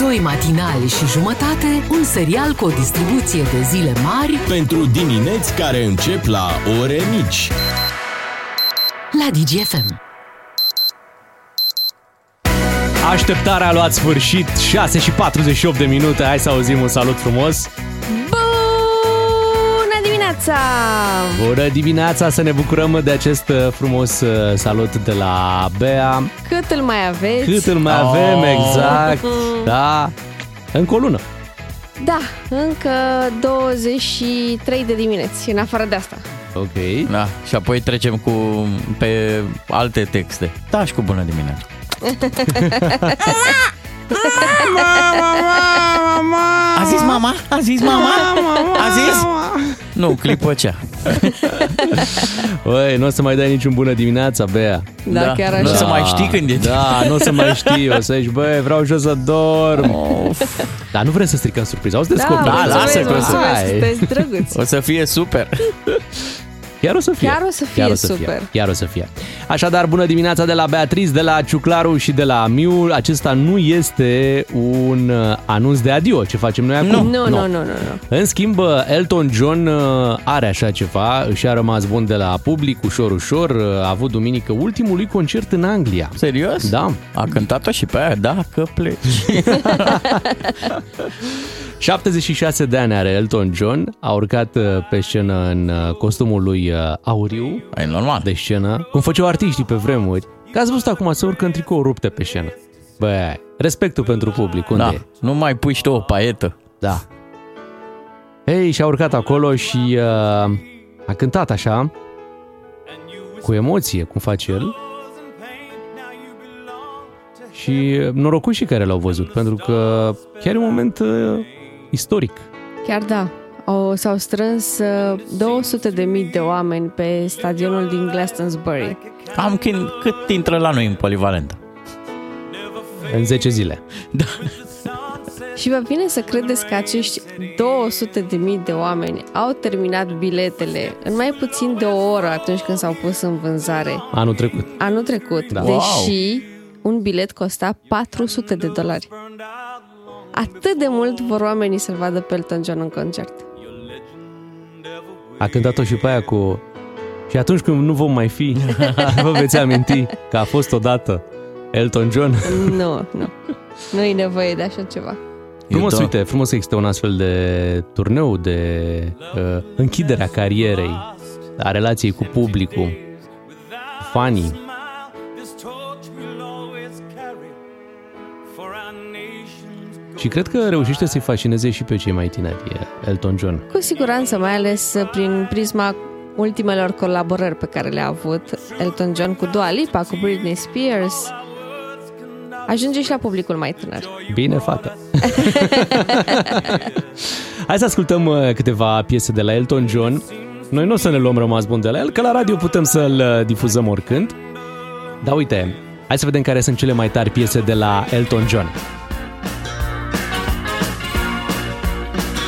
Doi matinali și jumătate, un serial cu o distribuție de zile mari Pentru dimineți care încep la ore mici. la DGFM. Așteptarea a luat sfârșit, 6 și 48 de minute, hai să auzim un salut frumos. Bună dimineața! Bună dimineața, să ne bucurăm de acest uh, frumos uh, salut de la Bea. Cât îl mai aveți? Cât îl mai avem, exact, da, încă o lună. Da, încă 23 de dimineți, în afară de asta. Ok. Da, și apoi trecem cu pe alte texte. Da, și cu bună dimineața. A zis mama? A zis mama? A zis? Nu, clipăcea. Băi, nu o să mai dai niciun bună dimineața, Bea. Da, chiar așa. Nu o să mai știi când e. Da, nu o să mai știi, o să zici, băi, vreau și eu să dorm. Dar nu vrem să stricăm surpriza, o să descoperim. Da, mulțumesc, lasă că o să- mulțumesc, Hai. sunteți drăguți. O să fie super. Chiar o să fie. Chiar o să fie Chiar o să super. Fie. Chiar o să fie. Așadar, bună dimineața de la Beatriz, de la Ciuclaru și de la Miu. Acesta nu este un uh, anunț de adio ce facem noi acum. Nu, nu, nu, nu, nu. În schimb, uh, Elton John uh, are așa ceva, și a rămas bun de la public, ușor, ușor. uh, A avut duminică ultimul lui concert în Anglia. Serios? Da. A cântat-o și pe aia, da, că pleci. 76 de ani are Elton John, a urcat uh, pe scenă în uh, costumul lui uh, auriu E normal. de scenă, cum făceau artiștii pe vremuri. Că ați văzut acum să urcă în tricou rupte pe scenă. Bă, respectul pentru public, unde Da, e? nu mai puși și tu o paietă. Da. Ei, și-a urcat acolo și uh, a cântat așa, cu emoție, cum face el. Și uh, norocoșii care l-au văzut, pentru că chiar e un moment uh, istoric. Chiar da. O, s-au strâns 200 de mii de oameni pe stadionul din Glastonbury. Am când, cât intră la noi în polivalentă. În 10 zile. Și vă vine să credeți că acești 200 de mii de oameni au terminat biletele în mai puțin de o oră atunci când s-au pus în vânzare Anul trecut. anul trecut, Da. deși un bilet costa 400 de dolari. Atât de mult vor oamenii să-l vadă pe Elton John în concert. A cântat-o și pe aia cu... Și atunci când nu vom mai fi, vă veți aminti că a fost odată Elton John. Nu, nu. Nu e nevoie de așa ceva. Frumos, Eu, da. uite, frumos că există un astfel de turneu de uh, închiderea carierei, a relației cu publicul, cu fanii. Și cred că reușește să-i fascineze și pe cei mai tineri, Elton John. Cu siguranță, mai ales prin prisma ultimelor colaborări pe care le-a avut Elton John cu Dua Lipa, cu Britney Spears. Ajunge și la publicul mai tânăr. Bine, fată! Hai să ascultăm uh, câteva piese de la Elton John. Noi nu o să ne luăm rămas bun de la el, că la radio putem să-l uh, difuzăm oricând. Dar uite, hai să vedem care sunt cele mai tari piese de la Elton John.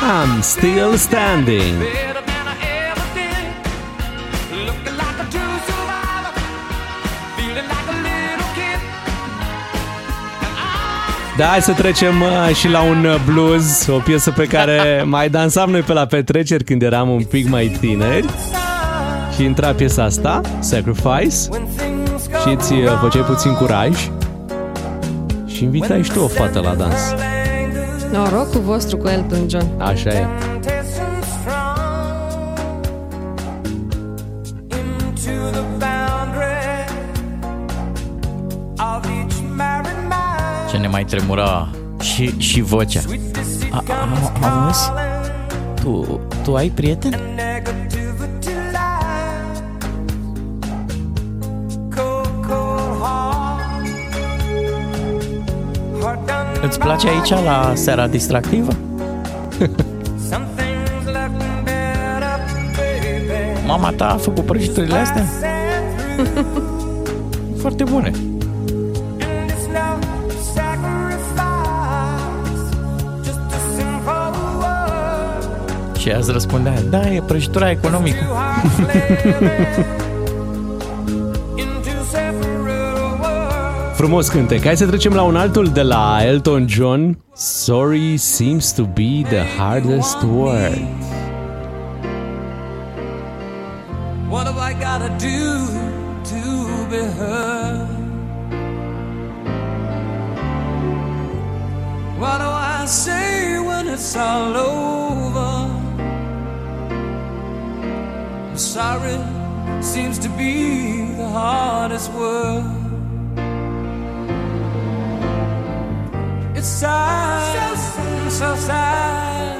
Don't you know I'm still standing. better than I ever did. Looking like a true survivor, feeling like a little kid. Da, hai să trecem uh, și la un uh, blues, o piesă pe care mai dansam noi pe la petreceri când eram un pic mai tineri. Și intra piesa asta, Sacrifice, și îți uh, făceai puțin curaj și invitai și tu o fată la dans. Norocul vostru cu Elton John. Așa e. Into the boundary of each married man. Ce ne mai tremura și, și vocea. A, a, auzi? Tu, tu ai prieten? Îți place aici la seara distractivă? Some things look better, baby. Mama ta a făcut prăjiturile astea? Foarte bune. And it's no sacrifice, just a simple word. Și azi răspundea, da, e prăjitura economică. Frumos cântec. Hai să trecem la un altul de la Elton John. Sorry seems to be the hardest word. What have I gotta do to be heard? What do I say when it's all over? I'm sorry seems to be the hardest word. Sad, so, sad.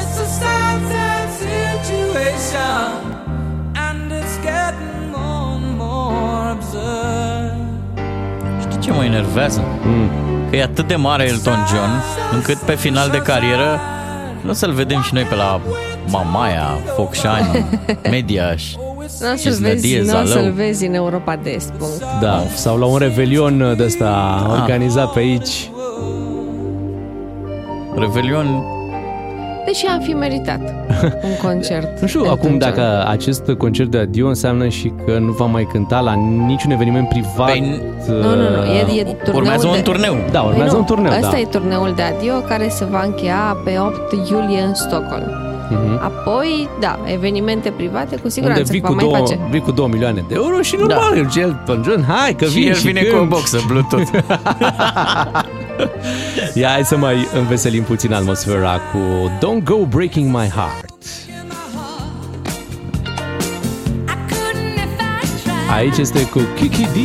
It's a sad, sad situation, and it's getting more and more absurd. Știi ce mă enervează? Că e atât de mare Elton John, încât pe final de carieră nu o să-l vedem și noi pe la Mamaia, Focșani, Mediaș. Nu o Și să-l vezi, Znădie, n-o să-l Zalău. vezi în Europa de Est. punct. Da, sau la un revelion de ăsta organizat pe aici. Revelion, Deși am fi meritat un concert. Nu știu de acum Elton dacă John. acest concert de adio înseamnă și că nu va mai cânta la niciun eveniment privat. Păi, uh, Nu, nu, nu, e, e turneul urmează de... un turneu. Da, urmează Păi nu, un turneu, Ăsta da. e turneul de adio care se va încheia pe 8 iulie în Stockholm. Mhm. Apoi, da, evenimente private cu siguranță Unde vii va cu, mai două, face. vii cu 2 milioane de euro și normal, da. el Elton John, hai că Și vin el și vine cânt. cu o boxă Bluetooth. Ia hai să mai înveselim puțin atmosfera cu Don't Go Breaking My Heart. Aici este cu Kiki D.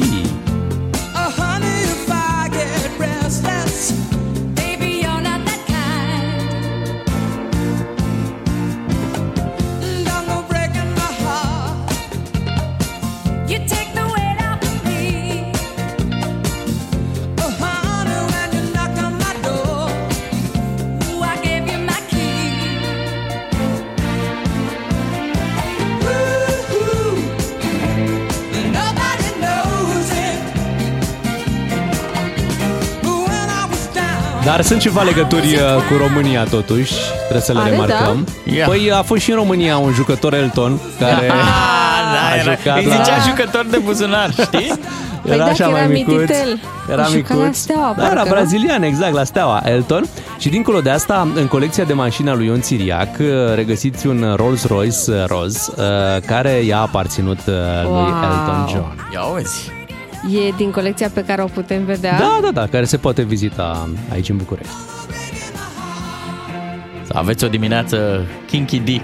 Dar sunt ceva legături uh, cu România totuși, trebuie să le Are, remarcăm. da? Ia. Păi a fost și în România un jucător Elton care Ah, a da, era, jucat îi la- zicea jucător de buzunar, știi? Păi da, că era micuț. mititel. Era A jucat micuț. la Steaua, da, era parcă, nu? brazilian, exact, la Steaua, Elton. Și dincolo de asta, în colecția de mașini a lui Ion Țiriac, uh, regăsiți un Rolls-Royce uh, roz, uh, care i-a aparținut uh, lui Wow. Elton John. Ia uzi. E din colecția pe care o putem vedea. Da, da, da, care se poate vizita aici în București. Să aveți o dimineață kinky D.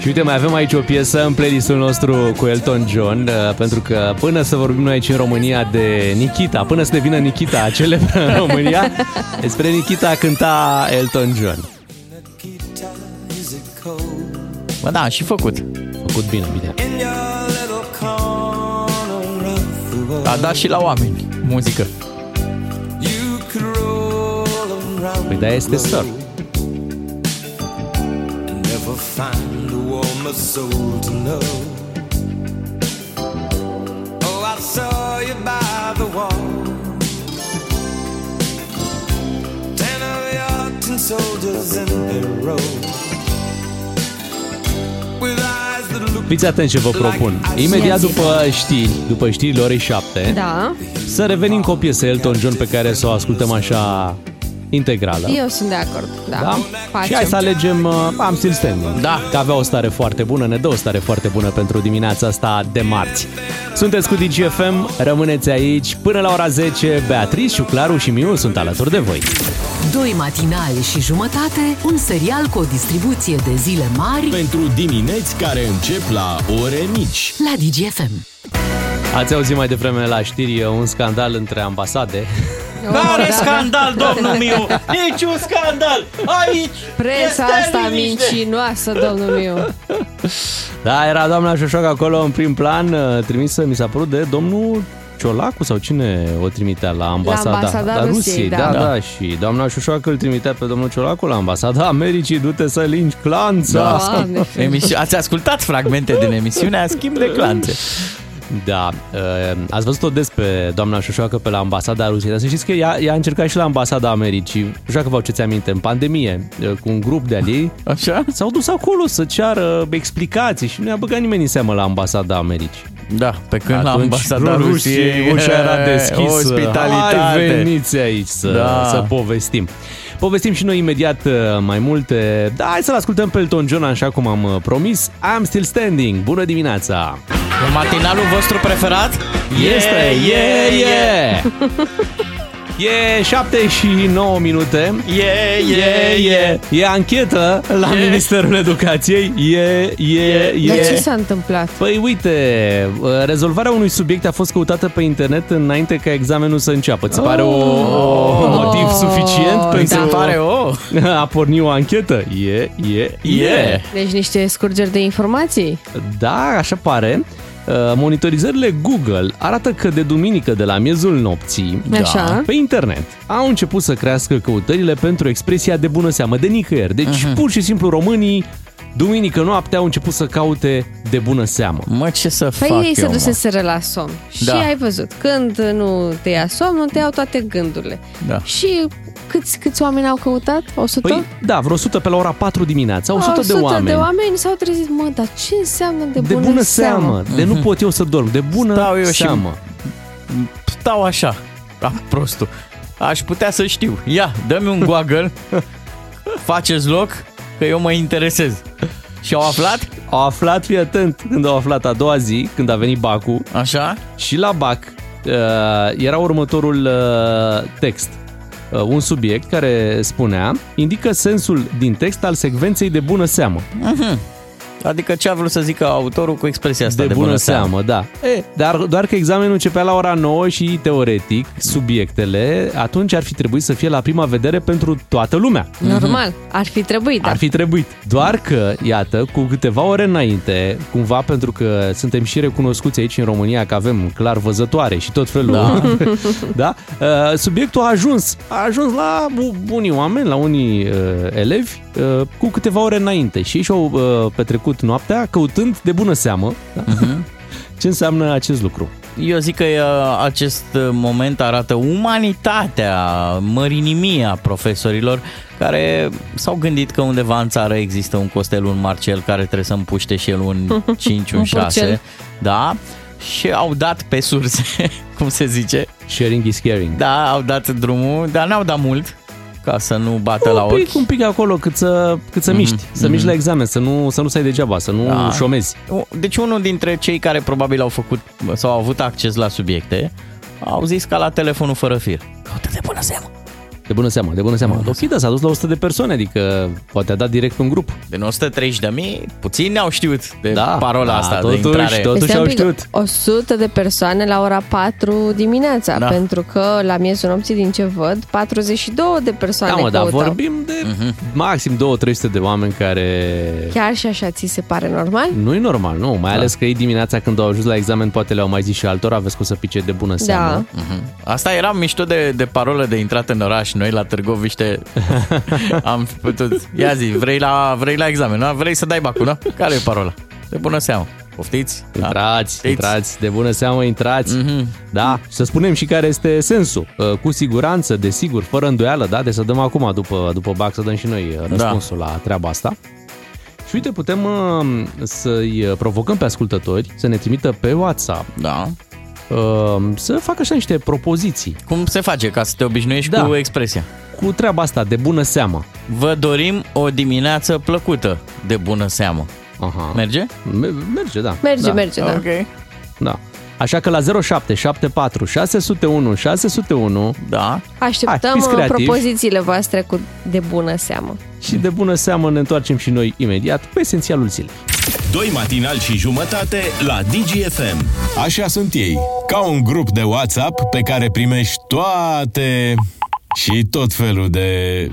Și uite, mai avem aici o piesă în playlistul nostru cu Elton John, uh, pentru că până să vorbim noi aici în România de Nikita, până să devină Nikita celebră în România, despre Nikita cânta Elton John. Is it cold Bă, da, și făcut. Făcut bine, bine. A dat și la oameni muzică. You could roll around Păi de este star. never find a warmer soul to know. Oh, I saw you by the wall. Ten of your tin soldiers in their row. With eyes Fiți atenți ce vă propun. Imediat după știri, după știrile orei 7, Da, să revenim cu o piesă Elton John pe care să o ascultăm așa integrală. eu sunt de acord. Da, Da? Facem. Și hai să alegem uh, Am Still Standing. Da. Că avea o stare foarte bună, ne dă o stare foarte bună pentru dimineața asta de marți. Sunteți cu DGFM, rămâneți aici până la ora 10. Beatrice, Ciuclaru și Miu sunt alături de voi. Doi matinali și jumătate, un serial cu o distribuție de zile mari Pentru dimineți care încep la ore mici. la DGFM. Ați auzit mai devreme la știri un scandal între ambasade. Oh, Care da. scandal, domnul Miu? Niciun scandal! Aici Presa este asta liniște. mincinoasă, domnul meu. Da, era doamna Șoșoc acolo în prim plan, uh, trimisă, mi s-a părut, de domnul Ciolacu sau cine o trimitea la ambasada, ambasada la Rusiei, da. da, Da. da, și doamna Șușoacă îl trimitea pe domnul Ciolacu la ambasada Americii, du-te să lingi clanța. Da. Doamne, Emisi- Ați ascultat fragmente din emisiunea Schimb de clanțe. Da, uh, ați văzut-o des pe doamna Șușoacă pe la ambasada Rusiei, dar să știți că ea, ea a încercat și la ambasada Americii, nu știu dacă vă aduceți aminte, în pandemie, uh, cu un grup de-al ei, Așa? s-au dus acolo să ceară explicații și nu i-a băgat nimeni în seamă la ambasada Americii. Da, pe când la Atunci, ambasada Rusiei ușa era deschisă. Ospitalitate. Hai, veniți aici să, Da. să povestim. Povestim și noi imediat uh, mai multe. Da, hai să-l ascultăm pe Elton John așa cum am uh, promis. I'm still standing. Bună dimineața! E matinalul vostru preferat? Este, yeah, yeah! E 7 și 9 minute. Yeah, Yeah, yeah. E anchetă la Yeah. Ministerul Educației. Yeah, yeah, Dar ce yeah. s-a întâmplat? Păi uite, uh, rezolvarea unui subiect a fost căutată pe internet înainte ca examenul să înceapă. Ți pare o, o motiv suficient Oh, pentru Se pare o... a porni o anchetă? E, e, e. Deci niște scurgeri de informații? Da, așa pare. Uh, Monitorizările Google arată că de duminică de la miezul nopții, Așa. pe internet, au început să crească căutările pentru expresia de bună seamă, de nicăieri. Deci, pur și simplu, românii, duminică noaptea, au început să caute de bună seamă. Mă, ce să Păi fac ei se eu, mă? duseseră la somn. Și Da. ai văzut, când nu te ia somnul, te iau toate gândurile. Da. Și câți, câți oameni au căutat? 100? Păi, da, vreo 100 pe la ora 4 dimineața, 100, de oameni. de oameni s-au trezit. Mă, dar ce înseamnă de, De bună seamă, de nu pot eu să dorm, de bună Stau eu și- seamă. Stau așa, ca prostul. Aș putea să știu. Ia, dă-mi un Google, faceți loc, că eu mă interesez. Și au aflat? Au aflat, fii atent, când au aflat a doua zi, când a venit Bacu, Așa? și la BAC uh, era următorul uh, text. Uh, un subiect care spunea, indică sensul din text al secvenței de bună seamă. Adică ce a vrut să zică autorul cu expresia asta De, de, bună, seamă, da. E, dar doar că examenul începea la ora 9 și teoretic subiectele, atunci ar fi trebuit să fie la prima vedere pentru toată lumea. Normal, ar fi trebuit, da. Ar fi trebuit. Doar că, iată, cu câteva ore înainte, cumva pentru că suntem și recunoscuți aici în România că avem clar văzătoare și tot felul, da, da? Uh, subiectul a ajuns, a ajuns la bu- unii oameni, la unii uh, elevi, uh, cu câteva ore înainte și ei și-au uh, petrecut noaptea căutând de bună seamă da? ce înseamnă acest lucru. Eu zic că uh, acest uh, moment arată umanitatea, mărinimia profesorilor care s-au gândit că undeva în țară există un Costel, un Marcel care trebuie să împuște și el un 5, un Un 6. Purcel. Da? Și au dat pe surse, cum se zice. Sharing is caring. Da, au dat drumul, dar n-au dat mult ca să nu bată la un pic, ochi. un pic acolo cât să, cât să miști, să miști la examen, să nu, să nu stai degeaba, să nu Da. șomezi. Deci unul dintre cei care probabil au făcut sau au avut acces la subiecte au zis ca la telefonul fără fir. Caută de bună seamă. De bună seamă, de bună seamă. Ok, da, s-a dus la 100 de persoane, adică poate a dat direct un grup. Din 130 de mii, puțini au știut de Da, parola da, asta totuși, de intrare. tot- Totuși Este un au pic știut. 100 de persoane la ora 4 dimineața, Da. pentru că la miezul nopții din ce văd, 42 de persoane Da, mă, dar căutau. vorbim de maxim 2-300 de oameni care... Chiar și așa ți se pare normal? Nu e normal, nu, mai ales că ei dimineața când au ajuns la examen poate le-au mai zis și altora, aveți cum să pice de bună seamă. Da. Asta era mișto de, de parolă de intrat în oraș. Noi la Târgoviște am fi putut... Ia zi, vrei la, vrei la examen, nu? Vrei să dai bacul, nu? Care e parola? De bună seamă. Poftiți? Da. Intrați, Știți? intrați, de bună seamă intrați. Mhm. Da, și să spunem și care este sensul. Uh, Cu siguranță, desigur, fără îndoială, da, de să dăm acum după, după BAC să dăm și noi uh, răspunsul la treaba asta. Și uite, putem uh, să-i uh, provocăm pe ascultători să ne trimită pe WhatsApp Da. Uh, să facă așa niște propoziții Cum se face ca să te obișnuiești Da. cu expresia? cu treaba asta de bună seamă. Vă dorim o dimineață plăcută de bună seamă. Aha. Merge? Me- merge, da. Merge, da. merge, da. Ok. Da. Așa că la 0774 601 601 Da. Așteptăm Hai, fiți uh, creativi. propozițiile voastre cu de bună seamă. și de bună seamă ne întoarcem și noi imediat cu esențialul zilei. Doi matinali și jumătate la DGFM. Așa sunt ei, ca un grup de WhatsApp pe care primești toate și tot felul de...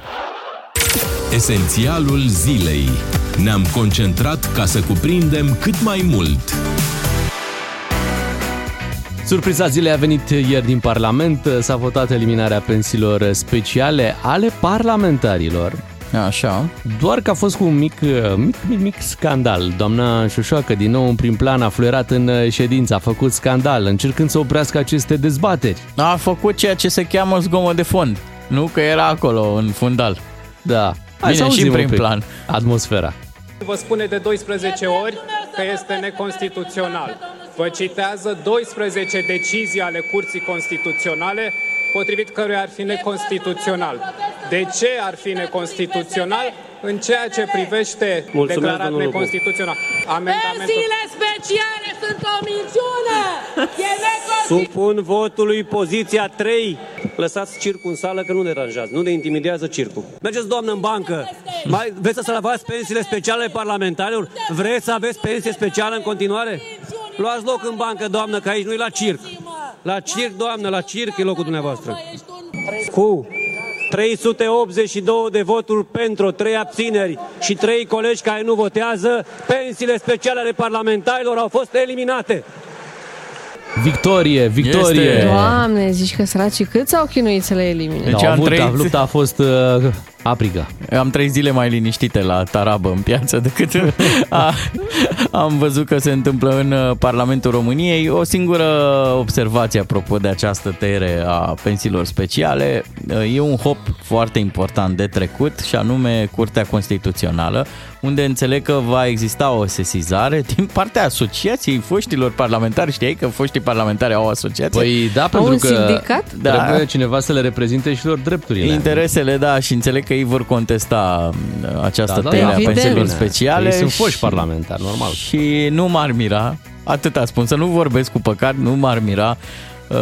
Esențialul zilei. Ne-am concentrat ca să cuprindem cât mai mult. Surpriza zilei a venit ieri din Parlament. S-a votat eliminarea pensiilor speciale ale parlamentarilor. Așa. Doar că a fost cu un mic, mic, mic, mic scandal. Doamna Șoșoacă, din nou în prim plan, a fluierat în ședință, a făcut scandal, încercând să oprească aceste dezbateri. A făcut ceea ce se cheamă zgomot de fond. Nu că era acolo, în fundal. Da. Hai Bine, să și în auzim prim un pic plan. Atmosfera. Vă spune de 12 ori că este neconstituțional. Vă citează 12 decizii ale Curții Constituționale potrivit căruia ar fi neconstituțional. De ce ar fi neconstituțional? În ceea ce privește Mulțumesc, declarat domnul Lupu. neconstituțional. Amendamentul... Pensiile speciale sunt o minciună! E neconstituțional! Supun votului poziția 3. Lăsați circul în sală că nu ne deranjează, nu ne intimidează circul. Mergeți, doamnă, în bancă. Mai, vreți să salvați pensiile speciale ale parlamentarilor? Vreți să aveți pensie specială în continuare? Luați loc în bancă, doamnă, că aici nu e la circ. La circ, doamnă, la circ e locul dumneavoastră. Cu 382 de voturi pentru, 3 abțineri și 3 colegi care nu votează, pensiile speciale ale parlamentarilor au fost eliminate. Victorie, victorie! Este. Doamne, zici că săracii cât s-au chinuit să le elimine? Deci Da, am avut, trăit- lupta a fost uh, aprigă. Am trei zile mai liniștite la tarabă în piață decât a, am văzut că se întâmplă în uh, Parlamentul României. O singură observație apropo de această tăiere a pensiilor speciale. Uh, E un hop foarte important de trecut și anume Curtea Constituțională, unde înțeleg că va exista o sesizare din partea Asociației Foștilor Parlamentari. Știai că foștii parlamentari au o asociație? Păi da, Au pentru un că sindicat? Da. trebuie cineva să le reprezinte și lor drepturile. Interesele, da, și înțeleg că ei vor contesta uh, această Da, da, tăiere a evident. pensiilor Bine. speciale. Ei sunt și- foști parlamentari, normal. Și nu m-ar mira, atâta spun, să nu vorbesc cu păcat, nu m-ar mira uh,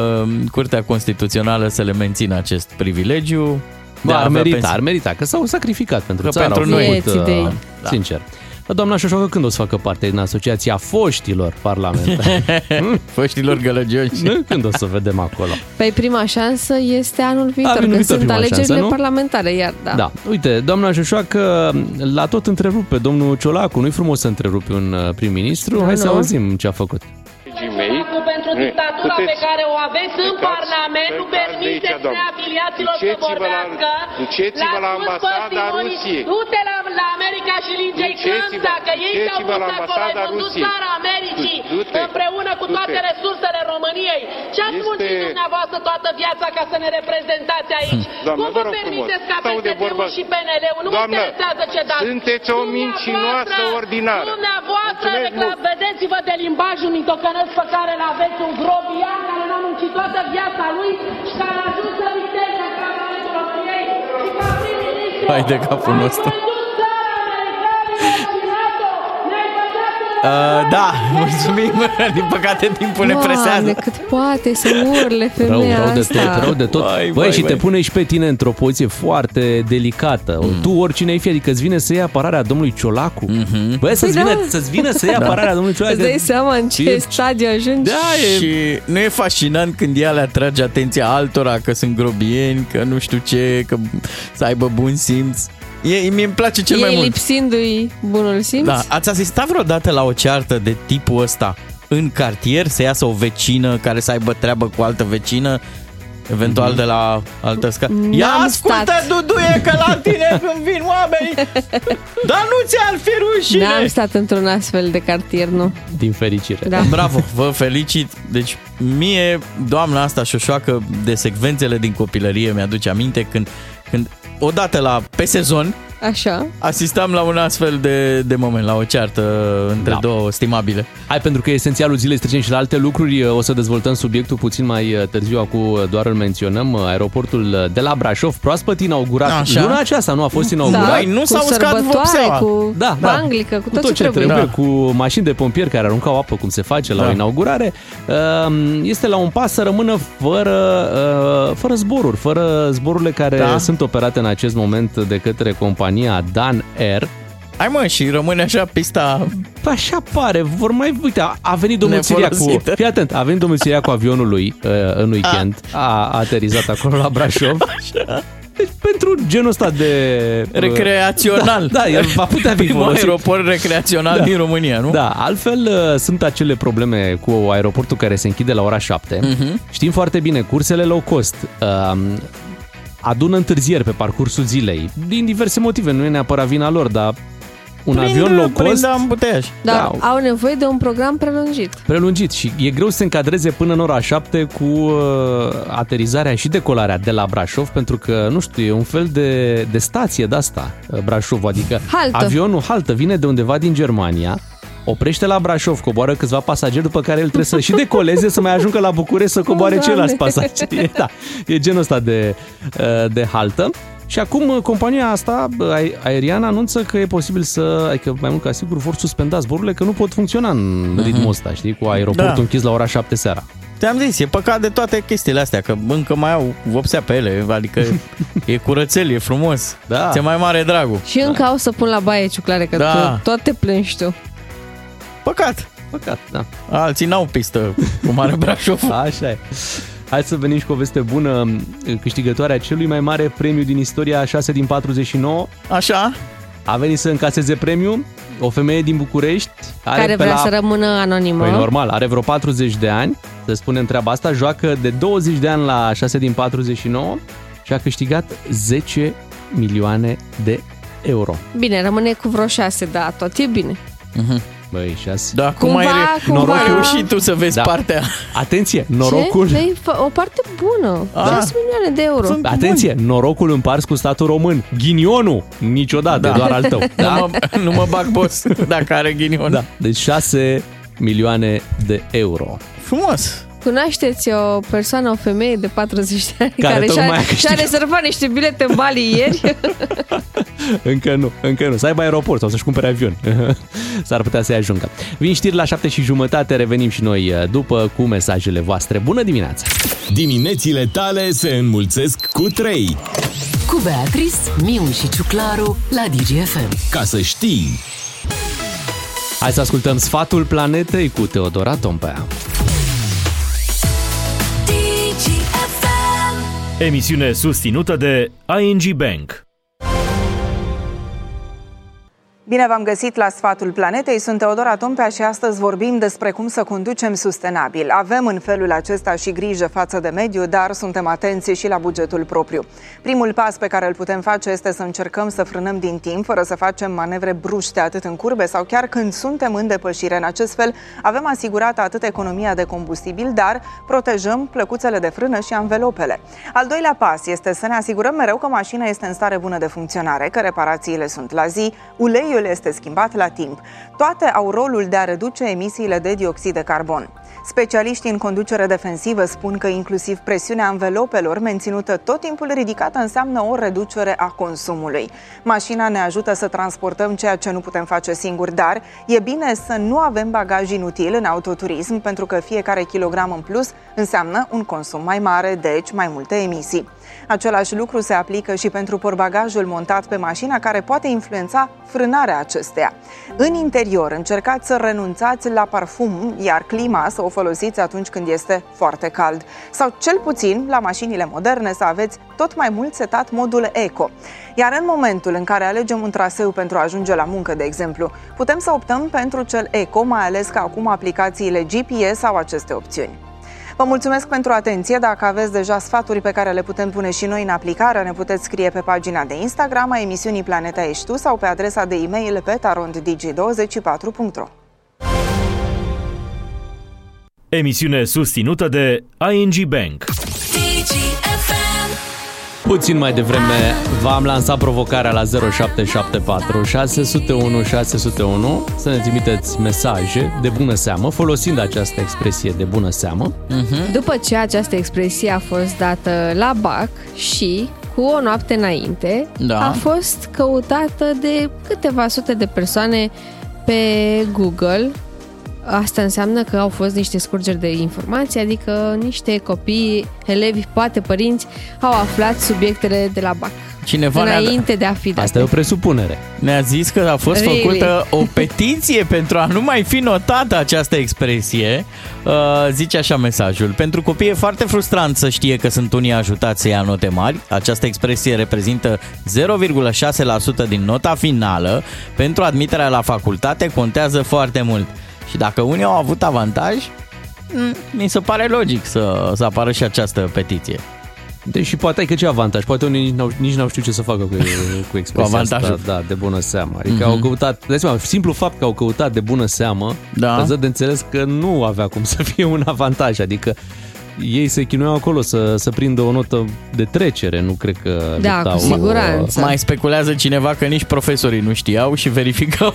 Curtea Constituțională să le mențină acest privilegiu. de Ba, a ar avea merita, pensii. ar merita, că s-au sacrificat pentru Că țară. pentru au noi. făcut, Vieți, idei. uh, Da. Sincer. Dar doamna Șoșoacă când o să facă parte din Asociația Foștilor Parlamentari? Foștilor gălăgioși. Nu? când o să vedem acolo? Păi prima șansă este anul viitor, anul când viitor sunt prima alegerile șansă, nu? parlamentare, iar da. Da. Uite, doamna Șoșoacă l-a tot întrerupt pe domnul Ciolacu. Nu-i frumos să întrerupi un uh, prim-ministru? Nu, Hai să nu. auzim ce a făcut. Pentru dictatura pe care o aveți în Parlament, nu permiteți neafiliaților să vorbească. Duceți-vă la spus ambasada părților, Rusiei. Du-te la, la America și linge-i Duceți-vă- cânța, că ei te-au duceți-vă pus la acolo, ai ambasada vândut Rusiei. țara Americii, Du-te. împreună cu Du-te. toate resursele României. Ce ați Este- muncit dumneavooră toată viața ca să ne reprezentați aici? Doamnă, Cum vă vă rog permiteți frumos, ca stau de PSD-ul vorbă. și PNL-ul? Nu mă Doamnă, interesează ce dați. sunteți o mincinoasă Dumneavoastră- ordinară. Dumneavoastră, Mulțumesc reclam, mult. vedeți-vă de limbajul mitocănesc pe care îl aveți un grobian care n-a muncit toată viața lui și care a ajuns să viteze în Parlamentul României și ca prim-ministru. Hai de capul ai nostru. condus țara americanilor și NATO. Ne-ai băgat în Uh, da, mulțumim. Din păcate timpul ne Doamne, presează. cât poate să urle Rău, femeia rău de asta. tot, rău de tot. Vai, Băi, vai, și te vai. pune și pe tine într-o poziție foarte delicată. Mm. Tu, oricine ai fi, adică îți vine să iei apărarea domnului Ciolacu. Mhm. Băi, să-ți Păi vină, da. să-ți vină să iei apărarea domnului Ciolacu. Îți dai seama în ce E- stadiu ajungi? Da, e... Și nu e fascinant când ea le atrage atenția altora că sunt grobieni, că nu știu ce, că să aibă bun simț. E, mie îmi place cel mai e mult. lipsindu-i bunul simț? Da, ați asistat vreodată la o ceartă de tipul ăsta în cartier, să iasă o vecină care să aibă treabă cu altă vecină, eventual de la altă scară. Ia N-am ascultă, stat. Duduie, că la tine când vin oamenii, dar nu ți-ar fi rușine. N-am stat într-un astfel de cartier, nu. Din fericire. Da. Bravo, vă felicit. Deci mie, doamna asta șoșoacă de secvențele din copilărie mi-aduce aminte când, când odată la pe sezon Așa. asistam la un astfel de, de moment, la o ceartă între Da. două stimabile. Hai, pentru că esențialul zilei trecem și la alte lucruri. O să dezvoltăm subiectul puțin mai uh, târziu, acum doar îl menționăm. Aeroportul de la Brașov, proaspăt inaugurat. Așa. luna aceasta nu a fost inaugurat. Băi, nu cu s-a uscat sărbătoare, vopseaua. cu Da, da. banglică, cu, cu tot ce trebuie, Da. cu mașini de pompieri care aruncau apă, cum se face la Da. o inaugurare, Um, este la un pas să rămână fără, uh, fără zboruri, fără zborurile care Da. sunt operate în acest moment de către compania Dan Air. Hai mă, și rămâne așa pista Păi așa pare, vor mai... Uite, a, a venit domnul Siria cu... Nefolosită. Fii atent, a venit domnul Siria cu avionul lui uh, în weekend, a, a aterizat acolo la Brașov. Deci pentru genul ăsta de... Recreațional. Da, da el va putea fi Primul folosit. aeroport recreațional Da. din România, nu? Da, altfel uh, sunt acele probleme cu aeroportul care se închide la ora 7. Mhm. Știm foarte bine, cursele low cost uh, adună întârzieri pe parcursul zilei, din diverse motive, nu e neapărat vina lor, dar un Prind- avion low cost prind ambuteiaj. Dar Da. au nevoie de un program prelungit. prelungit și e greu să se încadreze până în ora 7 cu uh, aterizarea și decolarea de la Brașov, pentru că, nu știu, e un fel de, de stație de asta, uh, Brașov, adică Haltă. avionul haltă, vine de undeva din Germania, oprește la Brașov, coboară câțiva pasageri, după care el trebuie să și decoleze, să mai ajungă la București să coboare Oh, ceilalți Doamne. pasageri. E, da, e genul ăsta de, uh, de haltă. Și acum uh, compania asta uh, ae- aeriană anunță că e posibil să, adică mai mult ca sigur vor suspenda zborurile că nu pot funcționa în ritmul ăsta, știi, cu aeroportul Da. închis la ora 7 seara. Te-am zis, e păcat de toate chestiile astea, că încă mai au vopsea pe ele, adică e curățel, e frumos. Da. Ți-e mai mare dragul. Și încă au să pun la baie ciuclare, că Da. tu tot te plângi tu. Păcat. Păcat, da. Alții n-au pistă cu mare Brașov. Așa e. Hai să venim și cu o veste bună. Câștigătoarea celui mai mare premiu din istoria 6 din 49 Așa? a venit să încaseze premiu. O femeie din București are care pe vrea la... să rămână anonimă. Păi normal, are vreo 40 de ani, să spunem treaba asta, joacă de 20 de ani la 6 din 49 și a câștigat 10 milioane de euro. Bine, rămâne cu vreo șase, da, tot e bine. Băi, 6. Da, cum Cumva, ai, re- cumva- cum ai reușit tu să vezi Da. partea? Atenție, norocul... Ce? Dă-i fă- o parte bună. Ah. 6 milioane de euro. Sunt- Atenție, norocul împars cu statul român. Ghinionul, niciodată, Da. doar al tău. Nu, Da? mă, nu mă bag, boss, dacă are ghinion. da. Deci 6 milioane de euro. Frumos. Cunoașteți o persoană, o femeie de 40 de ani Care care, tocmai a și-a, și-a câștigat. rezervat niște bilete în Bali ieri? Încă nu, încă nu. Să aibă aeroport sau să-și cumpere avion. S-ar putea să-i ajungă. Vin știri la 7 și jumătate, revenim și noi uh, după cu mesajele voastre. Bună dimineața! Diminețile tale se înmulțesc cu 3. Cu Beatrice, Miu și Ciuclaru la DGFM. Ca să știi... Hai să ascultăm sfatul planetei cu Teodora Tompea. Emisiune susținută de ING Bank. Bine v-am găsit la Sfatul Planetei, sunt Teodora Tompea și astăzi vorbim despre cum să conducem sustenabil. Avem în felul acesta și grijă față de mediu, dar suntem atenți și la bugetul propriu. Primul pas pe care îl putem face este să încercăm să frânăm din timp, fără să facem manevre bruște atât în curbe sau chiar când suntem în depășire. În acest fel avem asigurată atât economia de combustibil, dar protejăm plăcuțele de frână și anvelopele. Al doilea pas este să ne asigurăm mereu că mașina este în stare bună de funcționare, că reparațiile sunt la zi, uleiul este schimbat la timp. Toate au rolul de a reduce emisiile de dioxid de carbon. Specialiștii în conducere defensivă spun că inclusiv presiunea anvelopelor menținută tot timpul ridicată înseamnă o reducere a consumului. Mașina ne ajută să transportăm ceea ce nu putem face singuri, dar e bine să nu avem bagaj inutil în autoturism pentru că fiecare kilogram în plus înseamnă un consum mai mare, deci mai multe emisii. Același lucru se aplică și pentru porbagajul montat pe mașina care poate influența frânarea acesteia. În interior, încercați să renunțați la parfum, iar clima să o folosiți atunci când este foarte cald. Sau cel puțin, la mașinile moderne, să aveți tot mai mult setat modul eco. Iar în momentul în care alegem un traseu pentru a ajunge la muncă, de exemplu, putem să optăm pentru cel eco, mai ales că acum aplicațiile GPS au aceste opțiuni. Vă mulțumesc pentru atenție. Dacă aveți deja sfaturi pe care le putem pune și noi în aplicare, ne puteți scrie pe pagina de Instagram a emisiunii Planeta Ești Tu sau pe adresa de e-mail pe taronddigi24.ro. Emisiune susținută de ING Bank. Puțin mai devreme v-am lansat provocarea la 0774 601 601 să ne trimiteți mesaje de bună seamă, folosind această expresie de bună seamă. După ce această expresie a fost dată la BAC și cu o noapte înainte, Da. a fost căutată de câteva sute de persoane pe Google asta înseamnă că au fost niște scurgeri de informații, adică niște copii, elevi, poate părinți, au aflat subiectele de la BAC. Cineva ne-a- înainte de a fi date. Asta e o presupunere. Ne-a zis că a fost Really? făcută o petiție pentru a nu mai fi notată această expresie. Uh, zice așa mesajul. Pentru copii e foarte frustrant să știe că sunt unii ajutați să ia note mari. Această expresie reprezintă 0,6% din nota finală. Pentru admiterea la facultate contează foarte mult. Și dacă unii au avut avantaj, mm, mi se pare logic să, să apară și această petiție. Deși poate ai că ce avantaj, poate unii nici n-au, nici n-au știut ce să facă cu, cu expresia Cu avantajul. asta, da, de bună seamă. Adică Mhm. au căutat, dai seama, simplu fapt că au căutat de bună seamă, Da. îți dă de înțeles că nu avea cum să fie un avantaj, adică ei se chinuiau acolo să, să prindă o notă de trecere, nu cred că Da, luptau, cu siguranță. Mai speculează cineva că nici profesorii nu știau și verificau.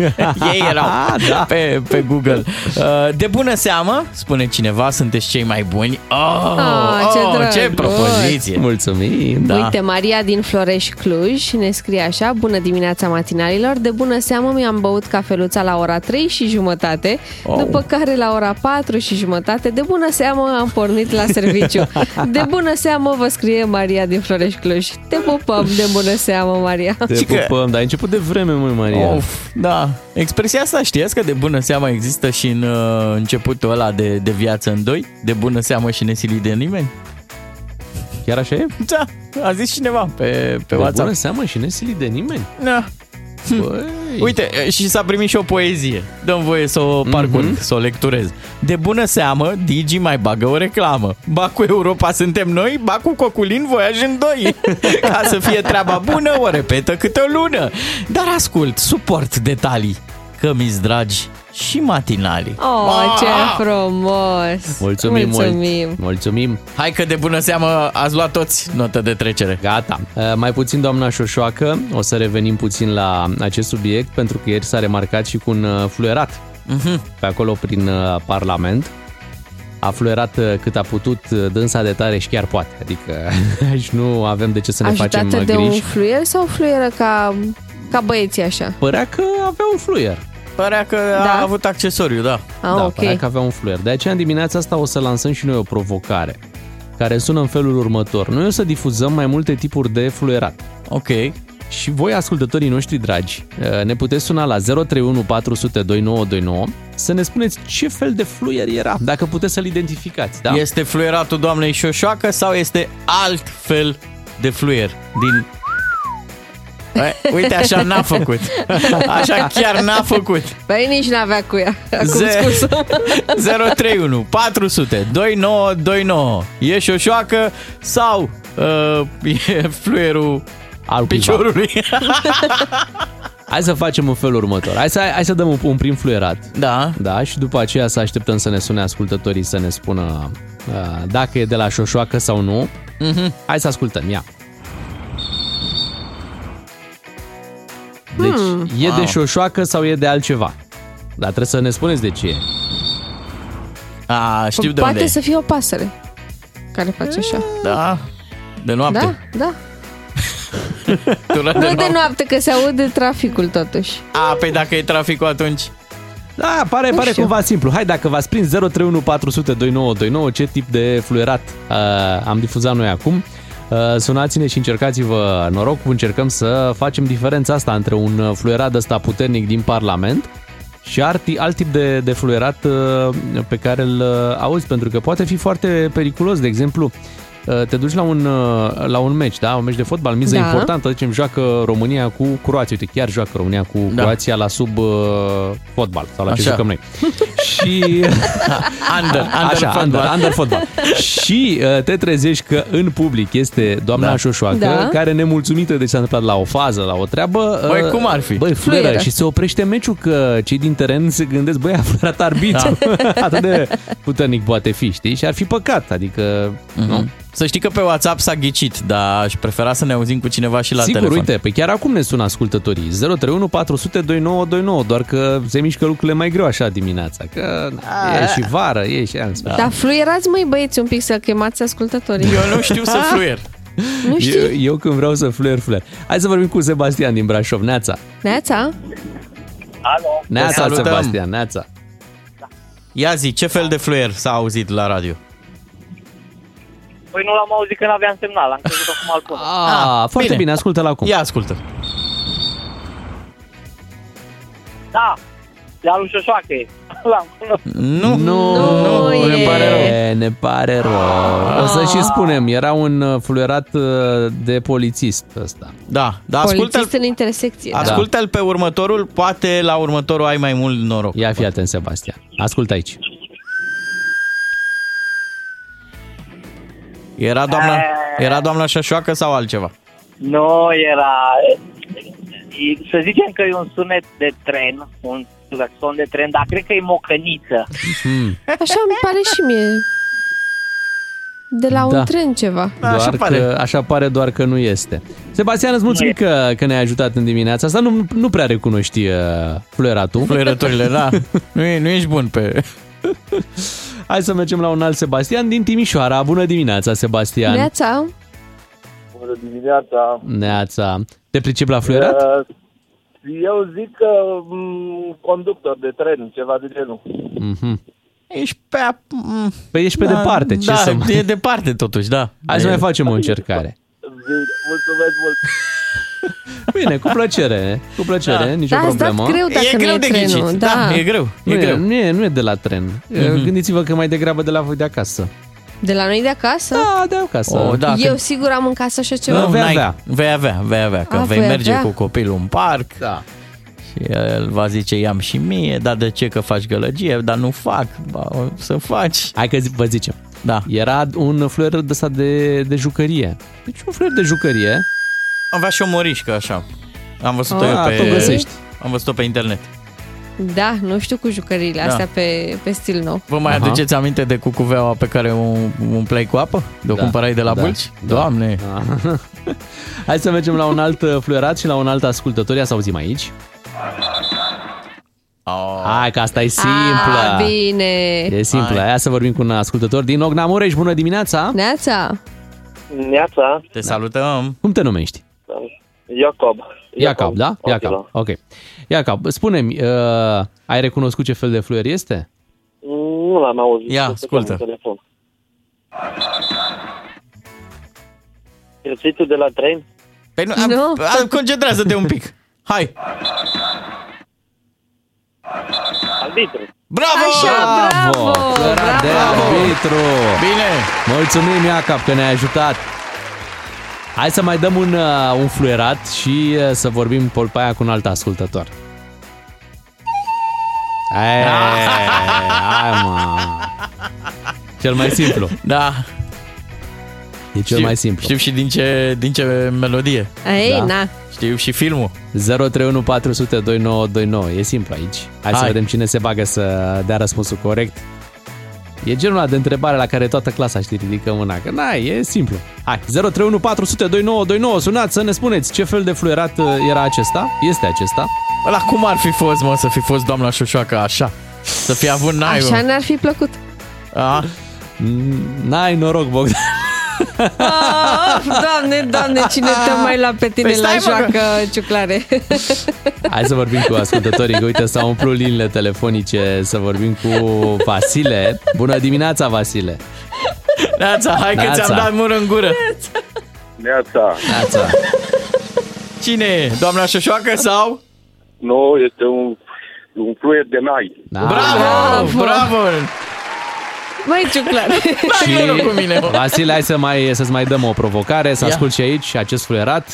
Ei erau da. pe, pe Google. Uh, De bună seamă, spune cineva, sunteți cei mai buni. Oh, Ah, ce oh, ce drăguț. propoziție! Mulțumim! Da. Uite, Maria din Floreș Cluj ne scrie așa Bună dimineața matinalilor De bună seamă mi-am băut cafeluța la ora 3 și jumătate Oh. După care la ora 4 și jumătate De bună seamă am pornit la serviciu De bună seamă vă scrie Maria din Floreș Cluj Te pupăm de bună seamă, Maria Te Și că- pupăm, dar ai început de vreme, măi, Maria. Of, da. Expresia asta știați că de bună seamă există și în uh, începutul ăla de, de viață în doi? De bună seamă și nesilit de nimeni? Chiar așa e? Da, a zis cineva pe, pe De WhatsApp. bună seamă și nesilit de nimeni. Da. Băi. Uite, și s-a primit și o poezie. Dăm voie să o parcurg, Mhm. să o lecturez. De bună seamă, Digi mai bagă o reclamă. Ba cu Europa suntem noi, ba cu Coculin voiaj în doi. Ca să fie treaba bună, o repetă câte o lună. Dar ascult, suport detalii, că mi dragi și matinalii. Oh, ce frumos Mulțumim, Mulțumim. mult. Mulțumim. Hai că de bună seamă ați luat toți notă de trecere. Gata. Uh, Mai puțin, doamna Șoșoacă, o să revenim puțin la acest subiect, pentru că ieri s-a remarcat și cu un uh, fluierat Mhm. pe acolo prin uh, Parlament. A fluierat uh, cât a putut uh, dânsa de tare și chiar poate. Adică aici nu avem de ce să ne facem Ajutată uh, de un griji. fluier sau fluieră ca, ca băieții așa? Părea că avea un fluier. Părea că Da. a avut accesoriu, da. Ah, da, ok. părea că avea un fluier. De aceea, în dimineața asta o să lansăm și noi o provocare care sună în felul următor. Noi o să difuzăm mai multe tipuri de fluierat. Ok. Și voi, ascultătorii noștri dragi, uh, ne puteți suna la 031 400 2929 să ne spuneți ce fel de fluier era, dacă puteți să-l identificați. Da? Este fluieratul doamnei Șoșoacă sau este alt fel de fluier din... E, uite, așa n-a făcut. Așa chiar n-a făcut. Păi nici n-avea cu ea. Acum Ze- scuză. 031 400 2929 E șoșoacă sau uh, e fluierul Al cuiva. piciorului? Hai să facem în felul următor. Hai să, hai să dăm un, un prim fluierat. Da. Da, și după aceea să așteptăm să ne sune ascultătorii să ne spună uh, dacă e de la șoșoacă sau nu. Mhm. Hai să ascultăm, ia. Deci, Hmm. e Wow. de șoșoacă sau e de altceva? Dar trebuie să ne spuneți de ce e. A, știu de Poate unde e. să fie o pasăre care face așa. Da, de noapte. Da, da. Tură Nu de noapte, că se aude traficul totuși. A, păi dacă e traficul atunci... Da, pare, Nu pare știu. cumva simplu. Hai, dacă v-ați prins 031 400 2929, ce tip de fluierat uh, am difuzat noi acum, uh, sunați-ne și încercați-vă noroc. Încercăm să facem diferența asta între un uh, fluierat ăsta puternic din Parlament și alt, alt tip de, de fluierat uh, pe care îl uh, auzi, pentru că poate fi foarte periculos. De exemplu, uh, te duci la un, uh, la un meci, da? Un meci de fotbal, miză Da. importantă, zicem, joacă România cu Croația. Uite, chiar joacă România cu Da. Croația la sub uh, fotbal sau la ce Așa. jucăm noi. și Under, under Așa, fotbal. under, under fotbal. și uh, te trezești că în public este doamna Da. da. Șoșoacă, Da. da. care nemulțumită de ce s-a întâmplat la o fază, la o treabă. Băi, uh, cum ar fi? Băi, fluieră. Fluieră. Și se oprește meciul că cei din teren se gândesc, băi, a fluierat arbitru. Da. Atât de puternic poate fi, știi? Și ar fi păcat, adică... Mhm. Nu? Să știi că pe WhatsApp s-a ghicit, dar aș prefera să ne auzim cu cineva și la Sigur, telefon. uite, pe chiar acum ne sună ascultătorii 031 400 2929, doar că se mișcă lucrurile mai greu așa dimineața, că na, e și vară, e și în sfârșit. Dar fluierați, măi băieți, un pic să chemați ascultătorii. Eu nu știu să fluier. Nu știi? Eu, eu când vreau să fluier, fluier. Hai să vorbim cu Sebastian din Brașov. Neața. Neața? Alo, Neața, salutăm. Sebastian, Neața. Ia zi, ce fel de fluier s-a auzit la radio? Păi nu l-am auzit că n-aveam semnal, am crezut acum al pun. Ah, foarte bine. bine, ascultă-l acum. Ia ascultă. Da, dealul Șoșoacă e. L-am Nu, nu, Nu ne e. pare rău. Ne pare rău. O să și spunem, era un uh, fluierat uh, de polițist ăsta. Da, da, ascultă-l, Polițist în intersecție. ascultă-l pe următorul, poate la următorul ai mai mult noroc. Ia fi atent, Sebastian. Ascultă aici. Era doamna, era doamna Șoșoacă sau altceva? Nu era... e- Să zicem că e un sunet de tren, un claxon de tren, dar cred că e mocăniță. Hmm. Așa îmi pare și mie. De la un Da. tren ceva. Doar Că, așa pare doar că nu este. Sebastian, îți mulțumim că, că ne-ai ajutat în dimineața asta. Nu, nu prea recunoști uh, fluieratul. Fluierăturile, da. Nu, e, nu ești bun pe... Hai să mergem la un alt Sebastian din Timișoara. Bună dimineața, Sebastian. Neața, Bună dimineața. Neața. Te pricep la fluierat? Uh, Eu zic că m, conductor de tren, ceva de genul. Mhm. Ești pe... Păi ești pe Da, departe. Ce da, să mai... e departe totuși, da. Hai să E- mai facem o încercare. Bine, mulțumesc mult. Bine, cu plăcere. Cu plăcere, Da. nicio Da, ați dat problemă. greu dacă E nu greu e de trenul. ghicit. Da. Da, e greu. Nu E greu. nu, e, nu e de la tren. Mhm. Gândiți-vă că mai degrabă de la voi de acasă. De la noi de acasă? Da, de acasă. O, da, Eu când- sigur am în casă așa ceva. Nu, vei n-ai- avea. Vei avea, vei avea, că A, vei voi merge avea? cu copilul în parc Da. și el va zice, i-am și mie, dar de ce că faci gălăgie, dar nu fac, ba, o să faci. Hai că zi- vă zicem. Da. Era un fluier de ăsta de, de jucărie. Deci un fluier de jucărie. Avea și o morișcă așa. Am văzut-o Ah, eu pe... tu găsești. Am văzut-o pe internet. Da, nu știu cu jucăriile Da. astea pe, pe stil nou. Vă mai Aha. aduceți aminte de cucuveaua pe care o umpleai cu apă? De o Da. cumpărai de la Da. Bulci? Da. Doamne! Ah. Hai să mergem la un alt uh, fluierat și la un alt ascultător. Ia să auzim aici. Oh. Hai că asta e simplă. Ah, bine. E simplă. Hai. Hai să vorbim cu un ascultător din Ogna Mureș. Bună dimineața! Neața. Neața, Te salutăm! Cum te numești? Iacob. Iacob, da? Ok, Iacob. Ok. Iacob, spune-mi, uh, ai recunoscut ce fel de fluier este? Nu l-am auzit. Ia, Să ascultă. stăm în Telefon. Circuitul de la tren? Păi nu, Nu. a, a, concentrează-te un pic. Hai! Arbitru. Bravo! Așa, bravo, Fluierat de bravo. arbitru! Bine! Mulțumim, Iacob, că ne-ai ajutat! Hai să mai dăm un, uh, un fluierat și uh, să vorbim pe aia cu un alt ascultător. Hai, hai mă! Cel mai simplu. Da. E cel mai simplu. Știu și din ce, din ce melodie. Ei, Da. na. Știu și filmul. 031 400 2929. E simplu aici. Hai, să Hai. vedem cine se bagă să dea răspunsul corect. E genul ăla de întrebare la care toată clasa știi ridică mâna. Că n-ai, e simplu. Hai, 031 400 2929. Sunați să ne spuneți ce fel de fluierat uh, era acesta. Este acesta. Ăla cum ar fi fost, mă, să fi fost doamna Șoșoacă așa? Să fi avut naiul. Așa ne-ar fi plăcut. A? Mm, N-ai noroc, Bogdan. Oh, doamne, doamne, cine te mai la pe tine Păi la stai, mă, joacă ciuclare? Hai să vorbim cu ascultătorii, că uite s-au umplut liniile telefonice să vorbim cu Vasile. Bună dimineața, Vasile! Neața, hai că Neața. ți-am dat mură în gură. Neața. Neața. Cine e? Doamna Șoșoacă sau? Nu, este un, un fluier de nai. Da. Bravo! Bravo! Mai ciuclare. N-ai noroc cu mine, mă. Vasile, hai să mai, să-ți mai dăm o provocare, să Ia. ascult și aici acest fluierat.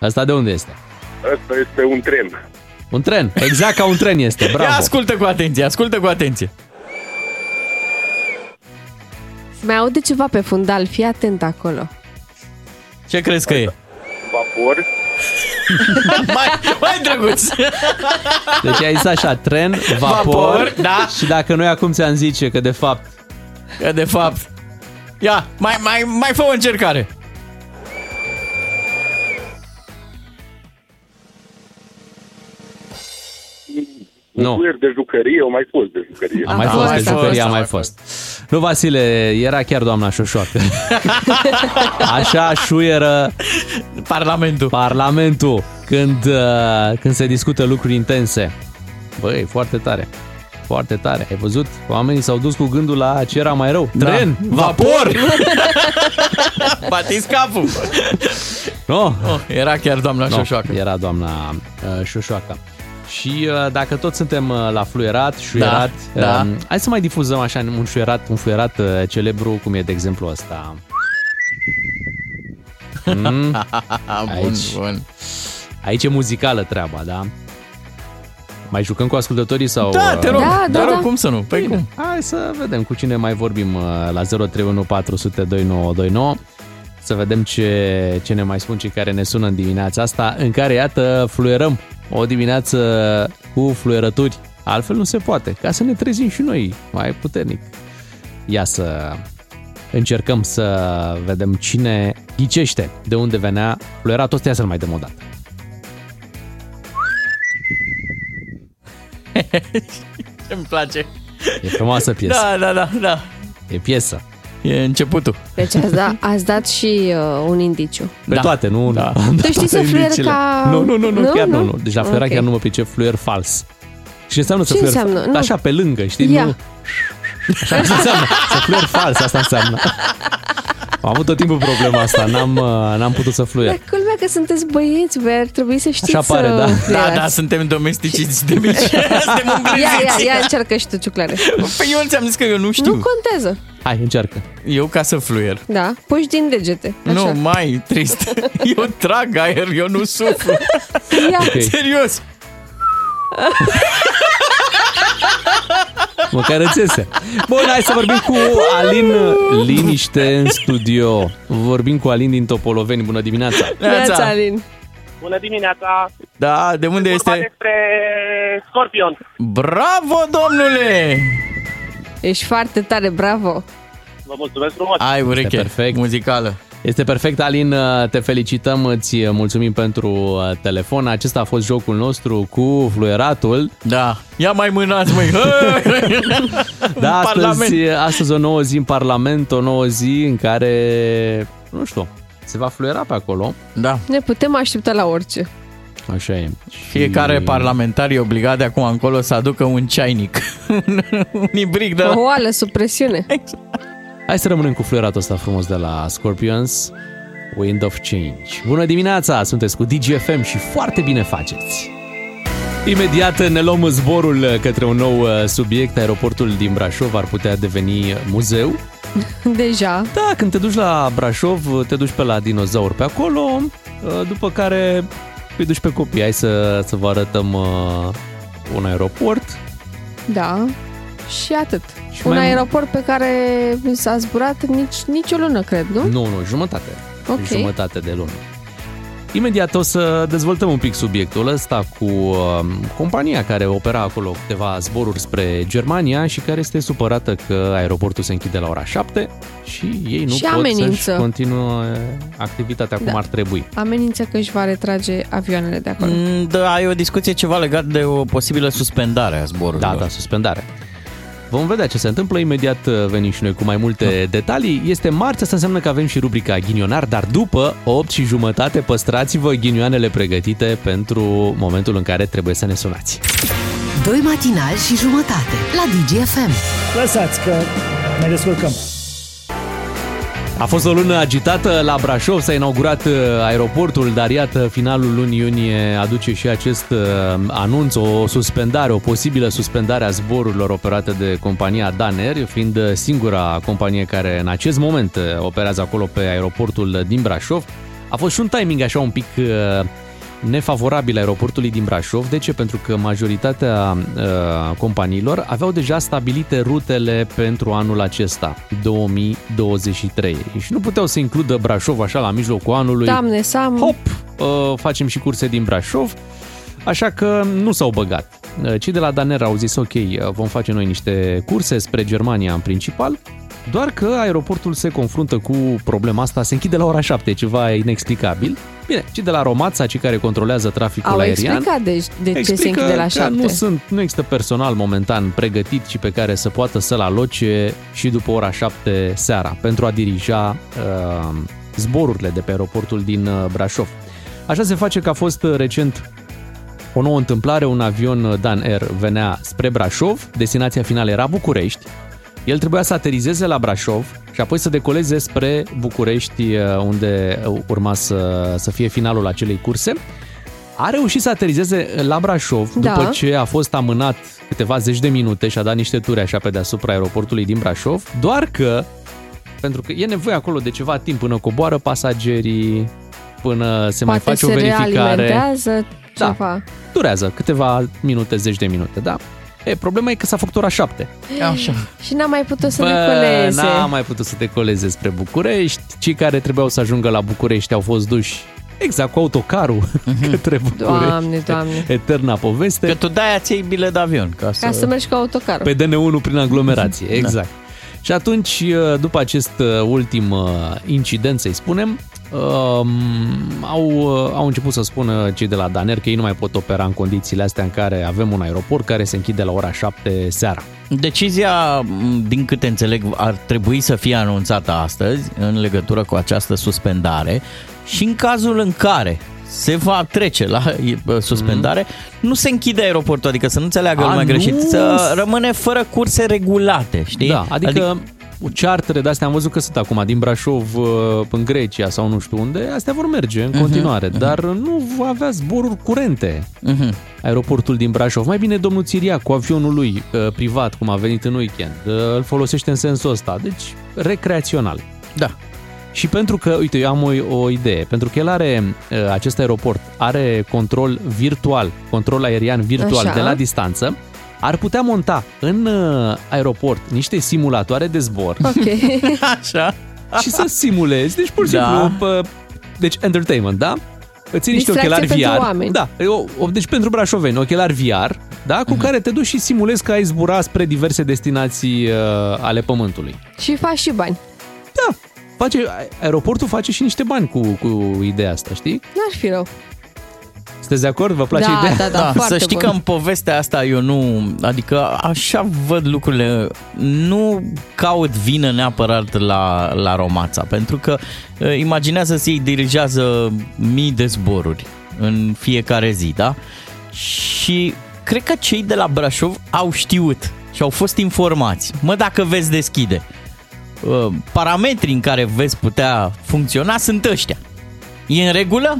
Asta de unde este? Ăsta este un tren. Un tren, exact ca un tren este, Ia bravo. ascultă cu atenție, ascultă cu atenție. Se mai aude ceva pe fundal, fii atent acolo. Ce crezi că e? Vapor. mai, mai drăguț! Deci ai zis așa, tren, vapor, Vapor, da. și dacă noi acum ți-am zice că de fapt Că de fapt... Ia, mai, mai, mai fă o încercare. Nu. fluier de jucărie, au mai fost de jucărie. a mai Da, fost, mai de fost, jucărie, a a mai mai fost. Nu, Vasile, era chiar doamna Șoșoacă. Așa șuieră Parlamentul. Parlamentul când, uh, când se discută lucruri intense. Băi, foarte tare. Foarte tare. Ai văzut? Oamenii s-au dus cu gândul la ce era mai rău. Tren, Da. vapor! Batiți capul! No. Oh, era chiar doamna No, Șoșoacă. Era doamna uh, Șoșoacă. Și uh, dacă tot suntem uh, la fluierat, șuierat, Da, da. um, hai să mai difuzăm așa un șuierat, un fluierat uh, celebru, cum e de exemplu ăsta. Mm? bun, Aici. bun. Aici e muzicală treaba, da? Mai jucăm cu ascultătorii sau... Da, te rog, Da, da, te rog, da. cum să nu? Păi Bine. cum? Hai să vedem cu cine mai vorbim uh, la 031 400 2929 să vedem ce, ce ne mai spun cei care ne sună în dimineața asta, în care, iată, fluierăm o dimineață cu fluierături. Altfel nu se poate, ca să ne trezim și noi mai puternic. Ia să încercăm să vedem cine ghicește de unde venea fluieratul ăsta, ia să-l mai dăm o dată. Ce-mi place. E frumoasă piesă. Da, da, da, da. E piesă. E începutul. Deci ați, da, ați dat și uh, un indiciu. Pe Da. toate, nu? Da. am dat Tu știți să toate fluier indiciile. ca- Nu, nu, nu, nu, Nu? chiar nu, Nu? nu. Deci la fluierat Ok. chiar nu mă pricep fluier fals. Și ce înseamnă să Ce fluier înseamnă? fals? Nu. Așa, pe lângă, știi? Ia. Nu. Așa ce înseamnă. Să fluier fals, asta înseamnă. Am avut tot timpul problema asta, n-am, uh, n-am putut să fluier. Dar culmea că sunteți băieți, voi ar trebui să știți Așa pare, să da. Da, fluierați. da, suntem domesticiți de mici. suntem Ia, îngriziți. ia, ia, încearcă și tu, ciuclare. Păi eu ți-am zis că eu nu știu. Nu contează. Hai, încearcă. Eu ca să fluier. Da, puși din degete. Așa. Nu, mai trist. Eu trag aer, eu nu suflu. Ia. Ok. Serios. Măcar îți iese. Bun, hai să vorbim cu Alin Liniște în studio. Vorbim cu Alin din Topoloveni. Bună dimineața! Neața, Alin. Bună dimineața! Da, de unde Vorba este? despre Scorpion. Bravo, domnule! Ești foarte tare, bravo. Vă mulțumesc frumos! Ai ureche perfect. muzicală. Este perfect, Alin, te felicităm, îți mulțumim pentru uh, telefon. Acesta a fost jocul nostru cu fluieratul. Da. Ia mai mânați, măi. Da, În astăzi, Parlament. astăzi o nouă zi în Parlament, o nouă zi în care, nu știu, se va fluiera pe acolo. Da. Ne putem aștepta la orice. Așa e. Fiecare parlamentar e obligat de acum încolo să aducă un ceainic. un ibric de la... O oală sub presiune. Hai să rămânem cu fluieratul ăsta frumos de la Scorpions. Wind of Change. Bună dimineața, sunteți cu DGFM și foarte bine faceți. Imediat ne luăm zborul către un nou uh, subiect. Aeroportul din Brașov ar putea deveni muzeu. Deja. Da, când te duci la Brașov, te duci pe la dinozauri pe acolo, uh, după care îi duci pe copii. Hai să, să vă arătăm uh, un aeroport. Da. Și atât. Și un mai- aeroport pe care s-a zburat nici, nici o lună, cred, nu? Nu, nu, jumătate. Ok. Jumătate de lună. Imediat o să dezvoltăm un pic subiectul ăsta cu uh, compania care opera acolo câteva zboruri spre Germania și care este supărată că aeroportul se închide la ora 7 și ei nu Și pot amenință. să-și continuă activitatea cum Da. ar trebui. Amenință că își va retrage avioanele de acolo. Mm, Da, e o discuție ceva legat de o posibilă suspendare a zborurilor. Da, da, suspendare. Vom vedea ce se întâmplă, imediat uh, venim și noi cu mai multe detalii. Este marți, asta înseamnă că avem și rubrica ghinionar, dar după 8 și jumătate păstrați-vă ghinioanele pregătite pentru momentul în care trebuie să ne sunați. Doi matinali și jumătate la DGFM. Lăsați că ne descurcăm. A fost o lună agitată la Brașov, s-a inaugurat uh, aeroportul, dar iată, finalul lunii iunie aduce și acest uh, anunț, o suspendare, o posibilă suspendare a zborurilor operate de compania Daner, fiind uh, singura companie care în acest moment uh, operează acolo pe aeroportul din Brașov. A fost și un timing așa un pic uh, nefavorabil aeroportului din Brașov. De ce? Pentru că majoritatea uh, companiilor aveau deja stabilite rutele pentru anul acesta, 2023. Și nu puteau să includă Brașov așa la mijlocul anului. Doamne, Sam. Hop, uh, facem și curse din Brașov. Așa că nu s-au băgat. Uh, Cei de la Daner au zis, ok, uh, vom face noi niște curse spre Germania în principal, doar că aeroportul se confruntă cu problema asta, se închide la ora 7, ceva inexplicabil. Bine, cei de la Romața, cei care controlează traficul Au aerian, explicat de, de ce se explică închide la că șapte. Nu, sunt, nu există personal momentan pregătit și pe care să poată să-l aloce și după ora 7 seara pentru a dirija uh, zborurile de pe aeroportul din uh, Brașov. Așa se face că a fost uh, recent o nouă întâmplare, un avion Dan Air venea spre Brașov, destinația finală era București. El trebuia să aterizeze la Brașov și apoi să decoleze spre București, uh, unde urma să, să fie finalul acelei curse. A reușit să aterizeze la Brașov Da. după ce a fost amânat câteva zeci de minute și a dat niște turi așa pe deasupra aeroportului din Brașov, doar că, pentru că e nevoie acolo de ceva timp până coboară pasagerii, până se mai Poate face o se verificare. realimentează Da. ceva. Durează câteva minute, zeci de minute, da? E, problema e că s-a făcut ora 7. Așa. Și n-a mai putut să Bă, decoleze. n-a mai putut să decoleze spre București. Cei care trebuiau să ajungă la București au fost duși exact cu autocarul către București. Doamne, doamne. Eterna poveste. Că tu de-aia ți bilet de avion. Ca să... Ca să mergi cu autocarul. Pe DN1 prin aglomerație, Da. exact. Și atunci, după acest uh, ultim uh, incident, să-i spunem, um, au, uh, au început să spună cei de la Daner că ei nu mai pot opera în condițiile astea în care avem un aeroport care se închide la ora 7 seara. Decizia, m, din câte înțeleg, ar trebui să fie anunțată astăzi în legătură cu această suspendare și în cazul în care se va trece la e, bă, suspendare, nu se închide aeroportul, adică să nu înțeleagă Mhm. A, lumea nu? greșit, să rămâne fără curse regulate, știi? Da, adică, adică chartere de astea am văzut că sunt acum din Brașov uh, în Grecia sau nu știu unde, astea vor merge în Mhm, continuare, mhm. dar nu va avea zboruri curente. Mhm. Aeroportul din Brașov. Mai bine domnul Țiriac cu avionul lui uh, privat, cum a venit în weekend, uh, îl folosește în sensul ăsta, deci recreațional. Da. Și pentru că, uite, eu am o, o idee, pentru că el are, uh, acest aeroport are control virtual, control aerian virtual Așa. de la distanță, ar putea monta în uh, aeroport niște simulatoare de zbor Ok. Așa. și să simulezi, deci pur și Da. simplu, pă, deci entertainment, da? Îți ții niște Distracție ochelari pentru VR. oameni. Da, o, o, deci pentru brașoveni, ochelari VR, da, Mhm. cu care te duci și simulezi că ai zbura spre diverse destinații uh, ale pământului. Și faci și bani. Da, face, aeroportul face și niște bani cu, cu ideea asta, știi? N-ar fi rău. Sunteți de acord? Vă place Da, ideea? da, da, să foarte știi bun. că în povestea asta eu nu, adică așa văd lucrurile, nu caut vină neapărat la, la Romața, pentru că uh, imaginează-ți ei dirigează mii de zboruri în fiecare zi, da? Și cred că cei de la Brașov au știut și au fost informați. Mă, dacă veți deschide, uh, parametrii în care veți putea funcționa sunt ăștia. E în regulă?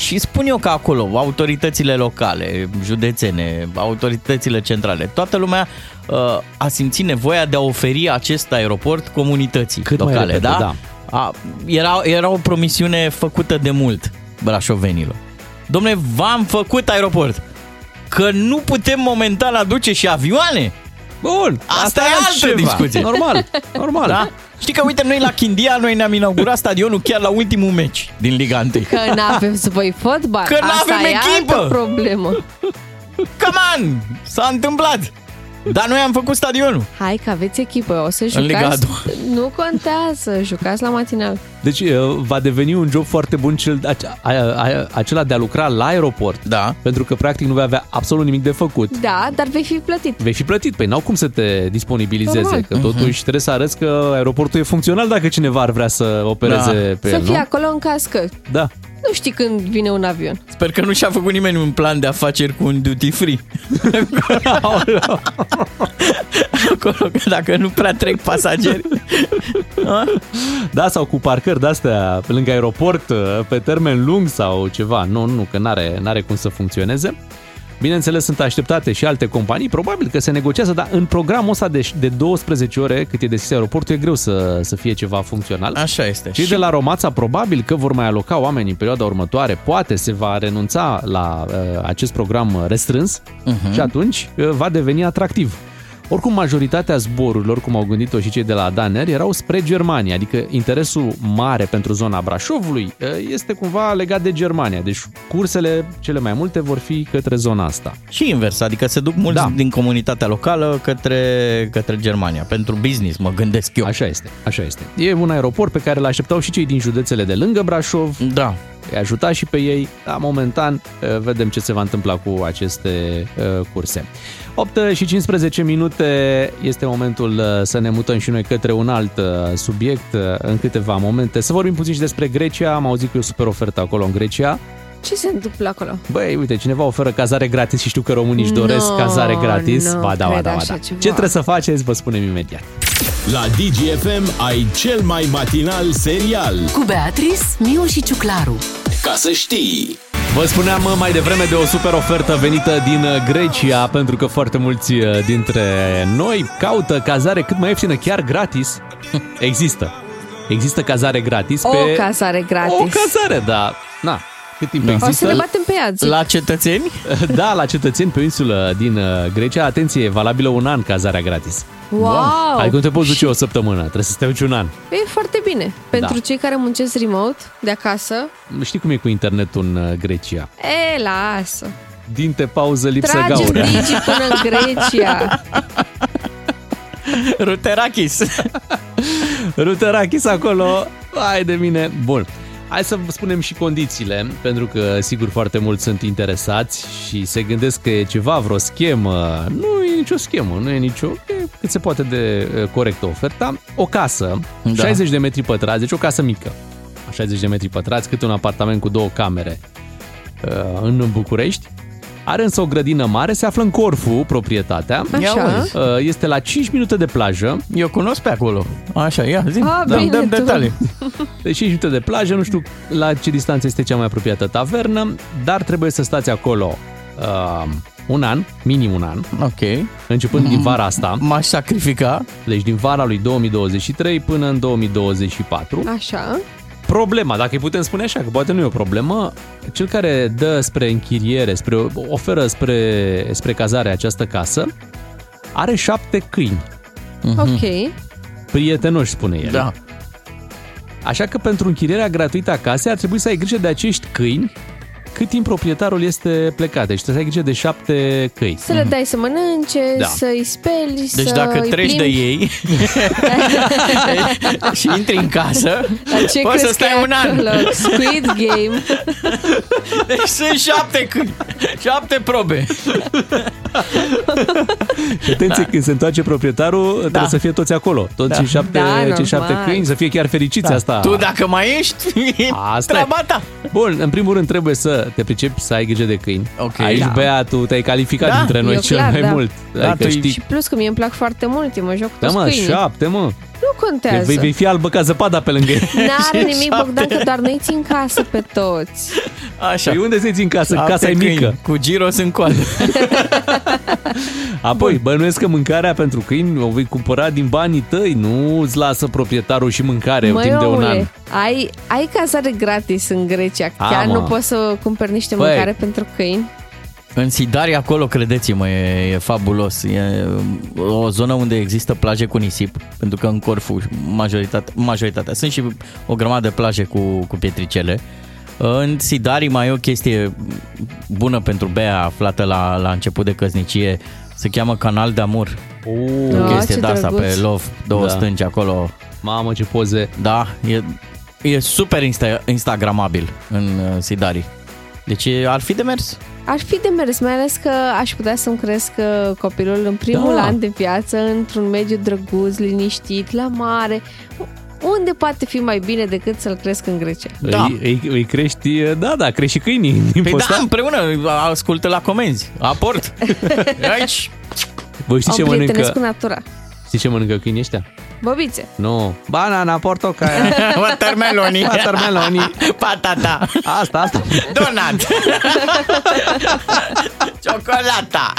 Și spun eu că acolo autoritățile locale, județene, autoritățile centrale, toată lumea uh, a simțit nevoia de a oferi acest aeroport comunității Cât mai locale, repede, da? da. A, era, era o promisiune făcută de mult brașovenilor. Domne, v-am făcut aeroport. Că nu putem momentan aduce și avioane? Bun, Asta, asta e e altă altceva. discuție. Normal, normal. Da? Știi că, uite, noi la Chindia, noi ne-am inaugurat stadionul chiar la ultimul meci din Liga 1. Că n-avem să voi fotbal. Că Asta n-avem e echipă. altă problemă. Come on! S-a întâmplat! Dar noi am făcut stadionul. Hai că aveți echipă, o să În Liga a jucați. doua. Nu contează, jucați la matinal. Deci uh, va deveni un job foarte bun cel, ace- a, a, acela de a lucra la aeroport. Da. Pentru că practic nu vei avea absolut nimic de făcut. Da, dar vei fi plătit. Vei fi plătit, păi n-au cum să te disponibilizeze, Normal. că totuși trebuie să arăți că aeroportul e funcțional dacă cineva ar vrea să opereze Da. pe Să el, fii nu? acolo în caz că Da. Nu știi când vine un avion. Sper că nu și-a făcut nimeni un plan de afaceri cu un duty free. Acolo, că dacă nu prea trec pasageri. Da, sau cu parcări de-astea pe lângă aeroport, pe termen lung sau ceva. Nu, nu, că n-are, n-are cum să funcționeze. Bineînțeles, sunt așteptate și alte companii, probabil că se negociază, dar în programul ăsta de, de 12 ore cât e deschis aeroportul, e greu să, să fie ceva funcțional. Așa este. Cei de la Romața probabil că vor mai aloca oameni în perioada următoare, poate se va renunța la uh, acest program restrâns uh-huh. și atunci uh, va deveni atractiv. Oricum, majoritatea zborurilor, cum au gândit-o și cei de la Daner, erau spre Germania, adică interesul mare pentru zona Brașovului uh, este cumva legat de Germania, deci cursele cele mai multe vor fi către zona asta. Și invers, adică se duc mulți da. din comunitatea locală către, către Germania. Pentru business, mă gândesc eu. Așa este, așa este. E un aeroport pe care îl așteptau și cei din județele de lângă Brașov. Da. Îi ajuta și pe ei, dar momentan eh, vedem ce se va întâmpla cu aceste uh, curse. 8 și 15 minute este momentul uh, să ne mutăm și noi către un alt uh, subiect uh, în câteva momente. Să vorbim puțin și despre Grecia. Am auzit că e o super ofertă acolo în Grecia. Ce se întâmplă acolo? Băi, uite, cineva oferă cazare gratis și știu că românii își doresc No, cazare gratis. nu ba da, ba cred da, ba așa da. ceva. Ce trebuie să faceți, vă spunem imediat. La DGFM ai cel mai matinal serial. Cu Beatrice, Miu și Ciuclaru. Ca să știi! Vă spuneam uh, mai devreme de o super ofertă venită din uh, Grecia, pentru că foarte mulți uh, dintre noi caută cazare cât mai ieftină, chiar gratis. Există. Există cazare gratis O pe... cazare gratis. O cazare, da. Na, cât timp O să există. ne batem pe ea, zic. La cetățeni? Da, la cetățeni pe o insulă din uh, Grecia. Atenție, e valabilă un an cazarea gratis. Wow! Adică nu te poți duce o săptămână, trebuie să te duci un an. E foarte bine. Pentru Da. cei care muncesc remote de acasă, Știi cum e cu internetul în uh, Grecia? e, lasă. Dinte, pauză, lipsă Tragem gaură. Digi până în Grecia. Ruterakis. Ruterakis acolo, hai de mine. Bun, hai să vă spunem și condițiile, pentru că sigur foarte mulți sunt interesați și se gândesc că e ceva, vreo schemă. Nu e nicio schemă, nu e nicio... E cât se poate de uh, corectă oferta. O casă, Da. 60 de metri pătrați, deci o casă mică. 60 de metri pătrați, cât un apartament cu două camere uh, în București. Are însă o grădină mare, se află în Corfu, proprietatea. Așa. Uh, Este la 5 minute de plajă. Eu cunosc pe acolo. Așa, ia, zi. Ah, dăm, bine, dăm tu. detalii. Deci 5 minute de plajă, nu știu la ce distanță este cea mai apropiată tavernă, dar trebuie să stați acolo uh, un an, minim un an, Ok. începând din vara asta, M-aș sacrifica. deci din vara lui 2023 până în 2024. Așa. Problema, dacă îi putem spune așa, că poate nu e o problemă, cel care dă spre închiriere, spre, oferă spre, spre cazare această casă, are șapte câini. Ok. Prietenoși, spune el. Da. Așa că pentru închirierea gratuită a casei ar trebui să ai grijă de acești câini cât timp proprietarul este plecat. Deci trebuie să ai grijă de șapte câini. Să le dai să mănânce, Da. să-i speli, Deci să dacă îi treci de plimbi. ei și intri în casă, Dar ce poți să crezi stai că e un an. acolo? Squid Game. Deci sunt șapte câini, șapte probe. Și atenție, când se întoarce proprietarul, da. trebuie să fie toți acolo. Toți Da. cei șapte, Da, cei normal. șapte câini, să fie chiar fericiți Da. asta. Tu dacă mai ești, e Asta e. treaba ta. Bun, în primul rând trebuie să te pricepi să ai grijă de câini. Ok. Aici, Da. Bea, tu te-ai calificat Da, dintre noi eu cel clar, mai da. mult. Da, adică tu știi... Și plus că mie îmi plac foarte mult, eu mă joc cu Da, toți mă, câinii. șapte, mă. Nu contează. Vei, vei fi albă ca zăpada pe lângă ei. N-are nimic, Bogdan, că doar noi țin casă pe toți. Așa. Păi unde se ții în casă? Șapte Casa e câini, mică. Cu giros în coadă. Apoi, bănuiesc că mâncarea pentru câini o vei cumpăra din banii tăi, nu îți lasă proprietarul și mâncare Măi, timp de un an. omule, ai, ai cazare gratis în Grecia. A, Chiar mă. nu poți să cumperi niște Băi. mâncare pentru câini? În Sidari acolo, credeți-mă, e, e fabulos. E o zonă unde există plaje cu nisip, pentru că în Corfu majoritatea, majoritatea sunt și o grămadă de plaje cu, cu pietricele. În Sidari mai e o chestie bună pentru Bea aflată la, la început de căsnicie, se cheamă Canal de Amur. Uh, o Ah, chestie ce de asta drăguț. pe love, două Da. stânci acolo. Mamă, ce poze. Da, e, e super insta- instagramabil în uh, Sidari. Deci e- ar fi de mers. Ar fi de mers, mai ales că aș putea să-mi cresc uh, copilul în primul Da. an de viață, într-un mediu drăguț, liniștit, la mare. Unde poate fi mai bine decât să-l cresc în Grecia? Da. Îi, îi, îi crești, da, da, crești și câinii din Păi timpul ăsta. da, împreună, ascultă la comenzi, aport. Aici, Voi știți ce Am prietenesc mănâncă, cu natura. știți ce mănâncă câinii ăștia? Bobițe. Nu. Banana, portocaia, watermeloni, watermeloni. patata, Asta, asta. donut, ciocolata.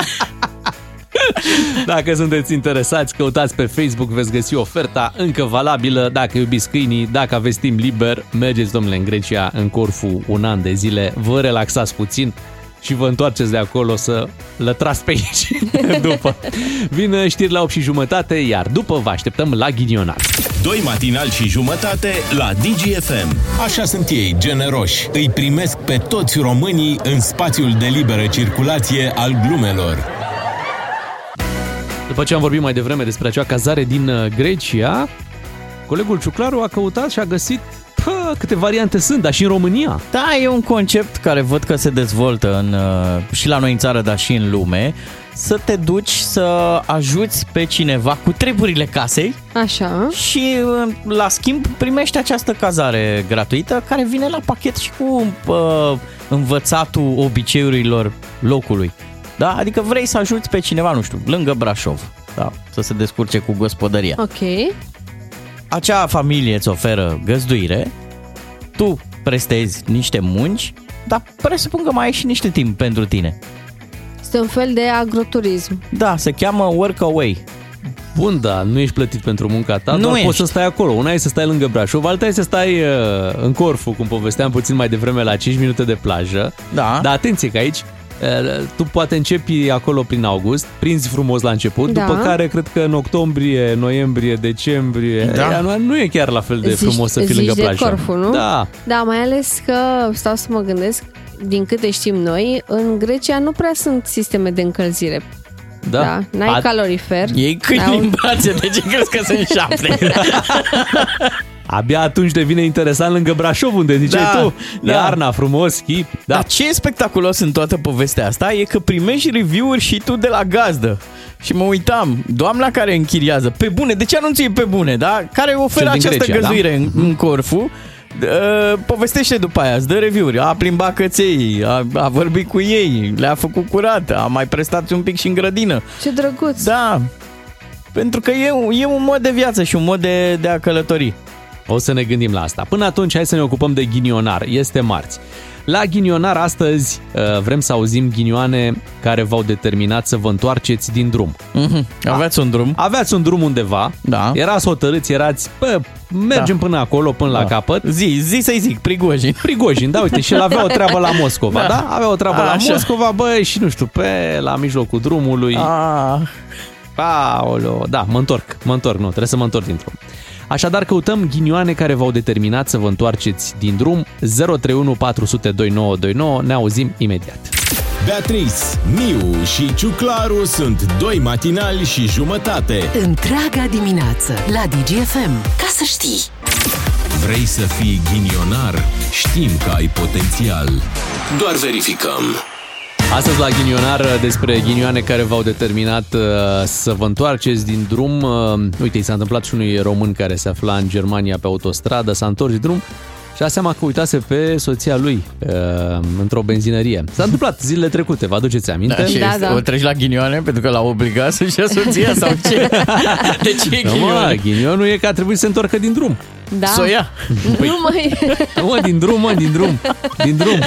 Dacă sunteți interesați, căutați pe Facebook, veți găsi oferta încă valabilă. Dacă iubiți câinii, dacă aveți timp liber, mergeți, domnule, în Grecia, în Corfu, un an de zile, vă relaxați puțin și vă întoarceți de acolo să lătrați pe aici după. Vin știri la 8 și jumătate, iar după vă așteptăm la ghinionat. Doi matinali și jumătate la DGFM. Așa sunt ei, generoși. Îi primesc pe toți românii în spațiul de liberă circulație al glumelor. După ce am vorbit mai devreme despre acea cazare din uh, Grecia, colegul Ciuclaru a căutat și a găsit pă, câte variante sunt, dar și în România. Da, e un concept care văd că se dezvoltă în, uh, și la noi în țară, dar și în lume, să te duci să ajuți pe cineva cu treburile casei Așa. și uh, la schimb primești această cazare gratuită care vine la pachet și cu uh, învățatul obiceiurilor locului. Da? Adică vrei să ajuți pe cineva, nu știu, lângă Brașov, da? să se descurce cu gospodăria. Ok. Acea familie îți oferă găzduire, tu prestezi niște munci, dar presupun că mai ai și niște timp pentru tine. Este un fel de agroturism. Da, se cheamă Workaway. Bun, da, nu ești plătit pentru munca ta, Nu doar poți ești. să stai acolo. Una e să stai lângă Brașov, alta e să stai uh, în Corfu, cum povesteam puțin mai devreme, la 5 minute de plajă. Da. Dar atenție că aici uh, tu poate începi acolo prin august, prinzi frumos la început, Da. după care cred că în octombrie, noiembrie, decembrie, Da. ianuarie, nu e chiar la fel de frumos să fii zici lângă de plajă. Corfu, nu? Da. Da, mai ales că stau să mă gândesc, din câte știm noi, în Grecia nu prea sunt sisteme de încălzire. Da. Da, n-ai A- calorifer. Ei câini N-au- în brațe, de ce crezi că sunt șapte? Abia atunci devine interesant lângă Brașov, unde ziceai Da, tu, da. iarna, frumos, ski. Da. Dar ce e spectaculos în toată povestea asta e că primești review-uri și tu de la gazdă. Și mă uitam, doamna care închiriază, pe bune, de ce anunții pe bune, da? Care oferă Cel din această Grecia, găzuire da? în, în Corfu, Uh, povestește după aia, îți dă review-uri, a plimbat căței, a, a vorbit cu ei, le-a făcut curat, a mai prestat un pic și în grădină. Ce drăguț! Da, pentru că e, un- e un mod de viață și un mod de, de a călători. O să ne gândim la asta. Până atunci, hai să ne ocupăm de ghinionar. Este marți. La ghinionar astăzi uh, vrem să auzim ghinioane care v-au determinat să vă întoarceți din drum. Mm-hmm. Aveați un drum. Aveați un drum undeva, Da. erați hotărâți, erați, bă, mergem Da. până acolo, până la Da. capăt. Zi, zi să-i zic, Prigojin. Prigojin, da, uite, și el avea o treabă la Moscova, da? Da. Avea o treabă la Așa. Moscova, bă, și nu știu, pe la mijlocul drumului. Ah. Aoleo, da, mă întorc, mă întorc, nu, trebuie să mă întorc din drum. Așadar, căutăm ghinioane care v-au determinat să vă întoarceți din drum. 031 400 2929, ne auzim imediat. Beatrice, Miu și Ciuclaru sunt doi matinali și jumătate. Întreaga dimineață la DGFM. Ca să știi! Vrei să fii ghinionar? Știm că ai potențial. Doar verificăm. Astăzi la Ghinionar despre ghinioane care v-au determinat uh, să vă întoarceți din drum. Uh, uite, i s-a întâmplat și unui român care se afla în Germania pe autostradă, s-a întors din drum și a seama că uitase pe soția lui uh, într-o benzinărie. S-a întâmplat zilele trecute, vă aduceți aminte? Da, și Da, este, da. o treci la ghinioane pentru că l-a obligat să-și ia soția sau ce? De ce e Nu, mă, ghinioane? ghinionul e că a trebuit să se întorcă din drum. Da. Să o ia. Păi- Nu mai... Nu, mă, din drum, mă, din drum. Din drum.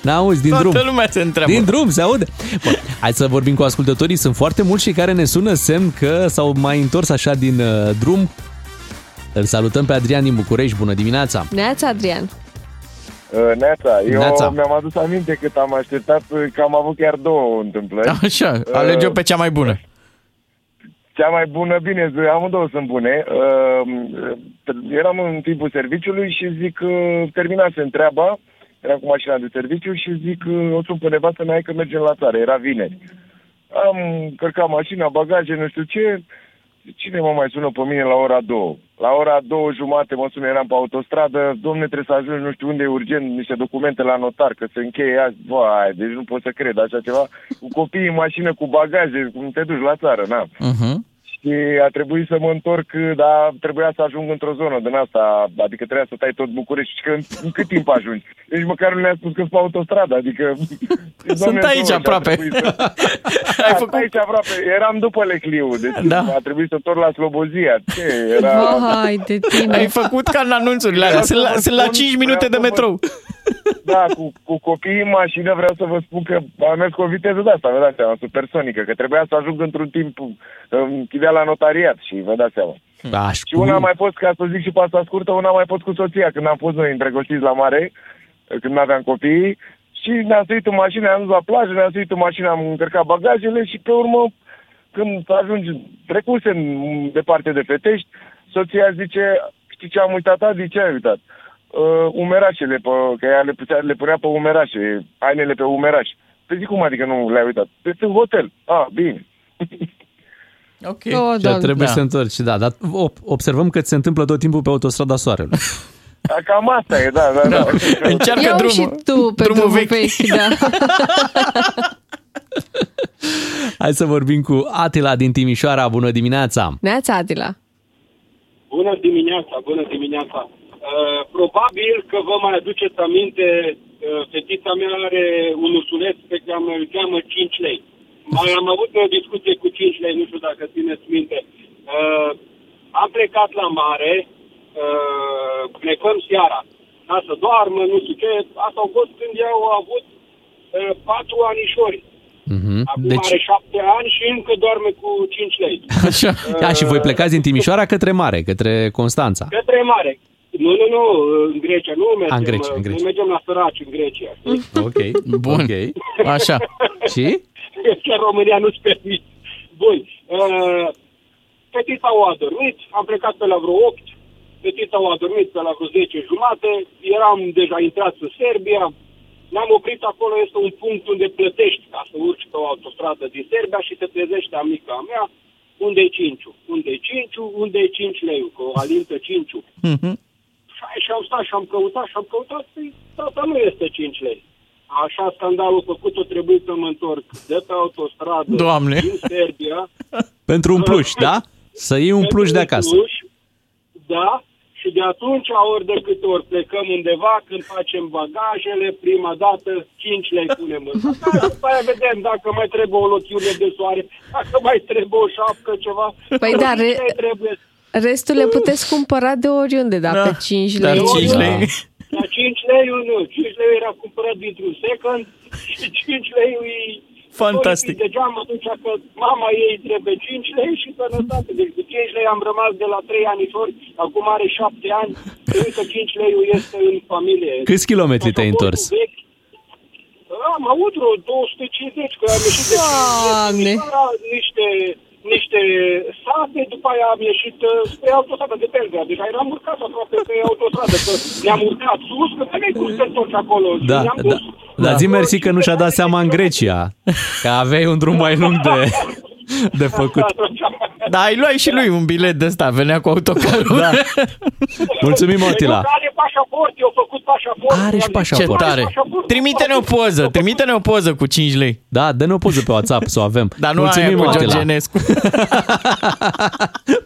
N-auzi, din Toată drum. lumea se întreabă. Din drum, se aude. Bun, hai să vorbim cu ascultătorii. Sunt foarte mulți și care ne sună semn că s-au mai întors așa din uh, drum. Îl salutăm pe Adrian din București. Bună dimineața! Neața, Adrian. Uh, Neața, eu Neața. mi-am adus aminte cât am așteptat uh, că am avut chiar două întâmplări. Așa, alege-o pe cea mai bună. Cea mai bună, bine, amândouă sunt bune. Uh, eram în timpul serviciului și zic, uh, terminasem treaba, eram cu mașina de serviciu și zic, uh, o sun pe nevastă mea că mergem la țară, era vineri. Am cărcat mașina, bagaje, nu știu ce, cine mă mai sună pe mine la ora 2? La ora două jumate mă sună, eram pe autostradă, domne, trebuie să ajungi nu știu unde e urgent, niște documente la notar, că se încheie azi, vai, deci nu pot să cred așa ceva, cu copiii în mașină, cu bagaje, cum te duci la țară, na. Uh-huh. Și a trebuit să mă întorc, dar trebuia să ajung într-o zonă din asta, adică trebuia să tai tot București. Și că în, în cât timp ajungi? Deci măcar nu le-a spus că sunt pe autostradă, adică... Sunt aici aproape. Ai făcut aici aproape. Eram după Lecliu, deci Da. a trebuit să întorc la Slobozia. Ce? Era... Vai de tine. Ai făcut ca în anunțurile alea. Sunt la, sunt la 5 minute de metrou. Da, cu, cu copiii în mașină vreau să vă spun că am mers cu o viteză de asta, vă dați seama, supersonică, că trebuia să ajung într-un timp, îmi chidea la notariat și vă dați seama. Da, Și una a mai fost, ca să zic și pe asta scurtă, una a mai fost cu soția, când am fost noi îndrăgostiți la mare, când nu aveam copii, și ne-am suit în mașină, am dus la plajă, ne-am suit în mașină, am încărcat bagajele și pe urmă, când ajungi, trecuse în departe de fetești, soția zice, știi ce am uitat azi? De ce ai uitat? Uh, umerașele, pe, că ea le, putea, le punea pe umerașe, hainele pe umeraș. Pe zic cum adică nu le-ai uitat? Pe în hotel. Ah, bine. Ok. Oh, Și doamne. trebuie Da. să întorci, da, dar op- observăm că ți se întâmplă tot timpul pe autostrada Soarelui. Da, Cam asta e, da, da, da. Încearcă Ia drumul. și tu pe drumul drumul vechi. vechi, da. Hai să vorbim cu Atila din Timișoara. Bună dimineața! Neața, Adila. Bună dimineața, bună dimineața. Uh, probabil că vă mai aduceți aminte uh, Uh, Fetița mea are un ursuleț pe care îl cheamă 5 lei. Mai am avut o discuție cu 5 lei, nu știu dacă țineți minte. Uh, am plecat la mare, uh, plecăm seara, ca să doarmă, nu știu ce. Asta au fost când eu au avut uh, 4 anișori. Mhm. Acum Deci, are 7 ani și încă doarme cu 5 lei. așa. Da, și voi plecați din Timișoara către mare, către Constanța. Către mare. Nu, nu, nu, în Grecia nu mergem, în Grecia, în Grecia. nu mergem la săraci în Grecia. știi? Ok, bun. Ok. Așa. Și? Că România nu-ți permit. Bun. Uh, fetița o adormit, am plecat pe la vreo 8, fetița o adormit pe la vreo 10 jumate, eram deja intrat în Serbia, ne-am oprit acolo, este un punct unde plătești ca să urci pe o autostradă din Serbia și te trezește amica mea, unde e 5 unde e 5 unde e 5 lei, cu o alintă 5 și și am stat și am căutat și am căutat, păi, tata nu este 5 lei. Așa scandalul făcut-o trebuie să mă întorc de pe autostradă Doamne! din Serbia. Pentru un pluș, da? Să iei un pluș de acasă. Pluș, da, și de atunci, ori de câte ori plecăm undeva, când facem bagajele, prima dată 5 lei punem în bagaj, după aia vedem dacă mai trebuie o lochiune de soare, dacă mai trebuie o șapcă, ceva. Păi da, re- Ce trebuie Restul le puteți cumpăra de oriunde, dar Da, pe 5 dar lei. 5 lei. La 5 lei nuț, 5 lei era cumpărat dintr-un second și 5 lei e Fantastic. de geam atunci că mama ei trebuie 5 lei și sănătate. Deci cu 5 lei am rămas de la 3 anișori, acum are 7 ani, încă 5 lei este în familie. Câți kilometri te-ai întors? Vechi. Am avut vreo 250, că am ieșit de Doamne! Timișoara, niște, niște sate, după aia am ieșit uh, spre autostradă de Belgrad. Deci eram urcat aproape pe autostradă, că ne-am urcat sus, că nu cum să te întorci acolo. Și Da, ne-am da. dus. Dar zi mersi că nu și-a dat seama în Grecia, că aveai un drum mai lung de, de făcut. Da, ai luai și lui un bilet de ăsta, venea cu autocarul. Da. Mulțumim, Otila. Eu are pașaport, eu făcut pașaport. Are și Ce pașaport. tare. Trimite-ne o poză, trimite-ne o poză cu 5 lei. Da, dă-ne o poză pe WhatsApp să o avem. Dar nu Mulțumim, aia cu Otila. Georgenescu.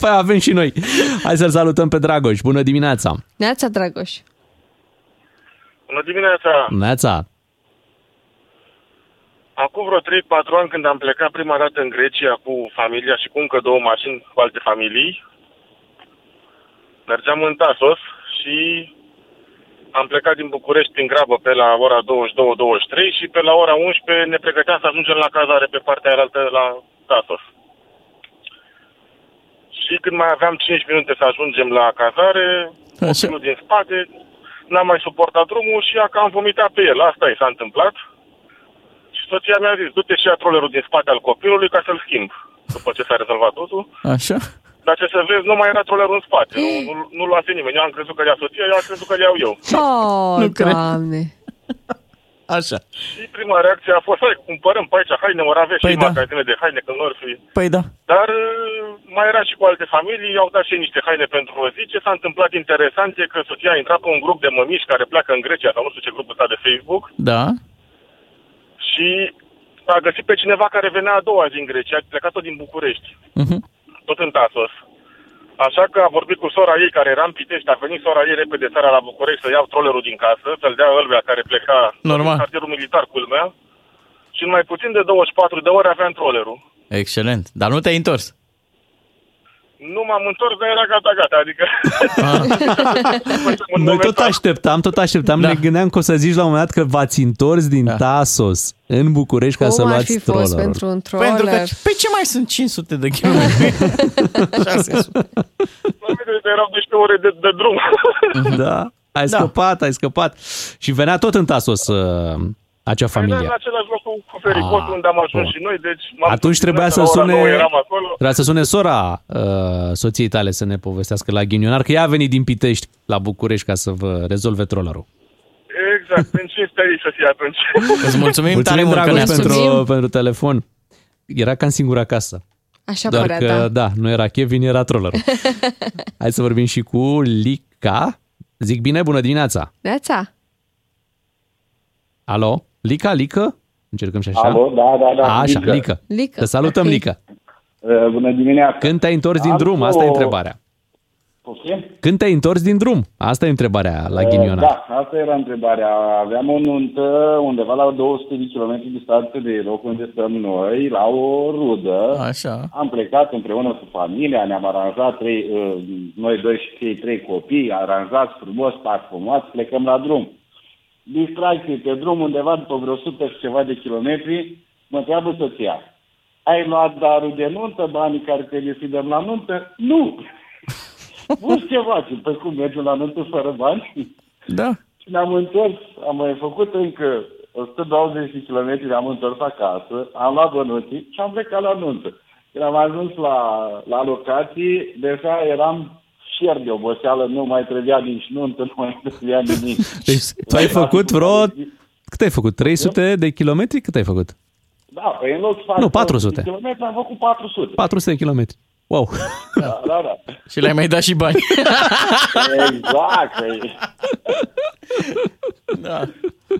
Păi avem și noi. Hai să-l salutăm pe Dragoș. Bună dimineața. Neața, Dragoș. Bună dimineața! Neața. Acum vreo 3-4 ani când am plecat prima dată în Grecia cu familia și cu încă două mașini cu alte familii, mergeam în Tasos și am plecat din București prin grabă pe la ora 22-23 și pe la ora 11 ne pregăteam să ajungem la cazare pe partea aia la Tasos. Și când mai aveam 5 minute să ajungem la cazare, copilul din spate n-am mai suportat drumul și a cam vomitat pe el. Asta i s-a întâmplat. Și soția mi-a zis, du-te și ia trollerul din spate al copilului ca să-l schimb. După ce s-a rezolvat totul. Așa? Dar ce să vezi, nu mai era trollerul în spate. Nu, nu, nu luase nimeni. Eu am crezut că ia soția, eu am crezut că iau eu. Oh, Nu cred. Doamne! Așa. Și prima reacție a fost, hai, cumpărăm pe aici haine, ori avea Păi și da. magazine de haine, că nu ar fi. Păi da. Dar uh, mai era și cu alte familii, i-au dat și ei niște haine pentru o zi. Ce s-a întâmplat interesant e că soția a intrat pe un grup de mămiși care pleacă în Grecia sau nu știu ce grup ăsta de Facebook Da. Și a găsit pe cineva care venea a doua zi în Grecia, a plecat tot din București, Mhm. tot în Tasos. Așa că a vorbit cu sora ei care era în Pitești, a venit sora ei repede seara la București să iau trollerul din casă, să-l dea ălbea care pleca Normal. în cartierul militar, culmea. Și în mai puțin de 24 de ore aveam trollerul. Excelent. Dar nu te-ai întors. Nu m-am întors, dar era gata, gata, adică... Noi tot așteptam, tot așteptam, da. ne gândeam că o să zici la un moment dat că v-ați întors din da. Tasos în București ca Cum să ar luați fi fost trollerul. pentru un troller? Pentru că, pe ce mai sunt 500 de kilometri? 600. Erau 12 ore de, de drum. Da, ai Da. scăpat, ai scăpat. Și venea tot în Tasos uh, acea Păi da, familie. în același loc cu, cu fericotul unde am ajuns și noi, deci... m-am Ah, Atunci dus trebuia să dimineața, la ora sune, nouă Eram acolo. trebuia să sune sora uh, soției tale să ne povestească la ghinionar că ea a venit din Pitești la București ca să vă rezolve trollerul. Exact, în cinstea ei să fie atunci. Îți mulțumim, tare Mulțumim, mult că Dragoș, ne-ați pentru, sunat. pentru telefon. Era ca în singura acasă. Așa Doar părea, că, da. da, nu era Kevin, era trollerul. Hai să vorbim și cu Lica. Zic bine, bună dimineața. Neața? Alo? Lica, Lica? Încercăm și așa? Alo, da, da, da. Așa, Lica. Lica. Lica, Te salutăm, ok. Lica. Uh, Bună dimineața. Când te-ai întors din Am drum? o- Asta e întrebarea. Poftim? Când te-ai întors din drum? Asta e întrebarea la Uh, ghinionar. Da, asta era întrebarea. Aveam o nuntă undeva la 200 de kilometri distanță de locul unde stăm noi, la o rudă. Așa. Am plecat împreună cu familia, ne-am aranjat trei, uh, noi doi și cei trei copii, aranjați frumos, parfumați, plecăm la drum. Distracție pe drum undeva după vreo 100 și ceva de kilometri, mă întreabă soția. Ai luat darul de nuntă, banii care trebuie să dăm la nuntă? Nu! Bun ceva, ce pe cum mergem la nuntă fără bani? Da. Și ne-am întors, am mai făcut încă 120 de kilometri, ne-am întors acasă, am luat bănuții și am plecat la nuntă. Când am ajuns la, la locații, deja eram fier de oboseală, nu mai trebuia nici nuntă, nu mai trebuia nimic. Deci tu ai făcut vreo... Cât ai făcut? 300 de kilometri? Cât ai făcut? Da, păi în loc să fac Nu, 400. de kilometri, am făcut 400. 400 de kilometri. Wow. Da, da, da. Și le-ai mai dat și bani. exact. păi. Da.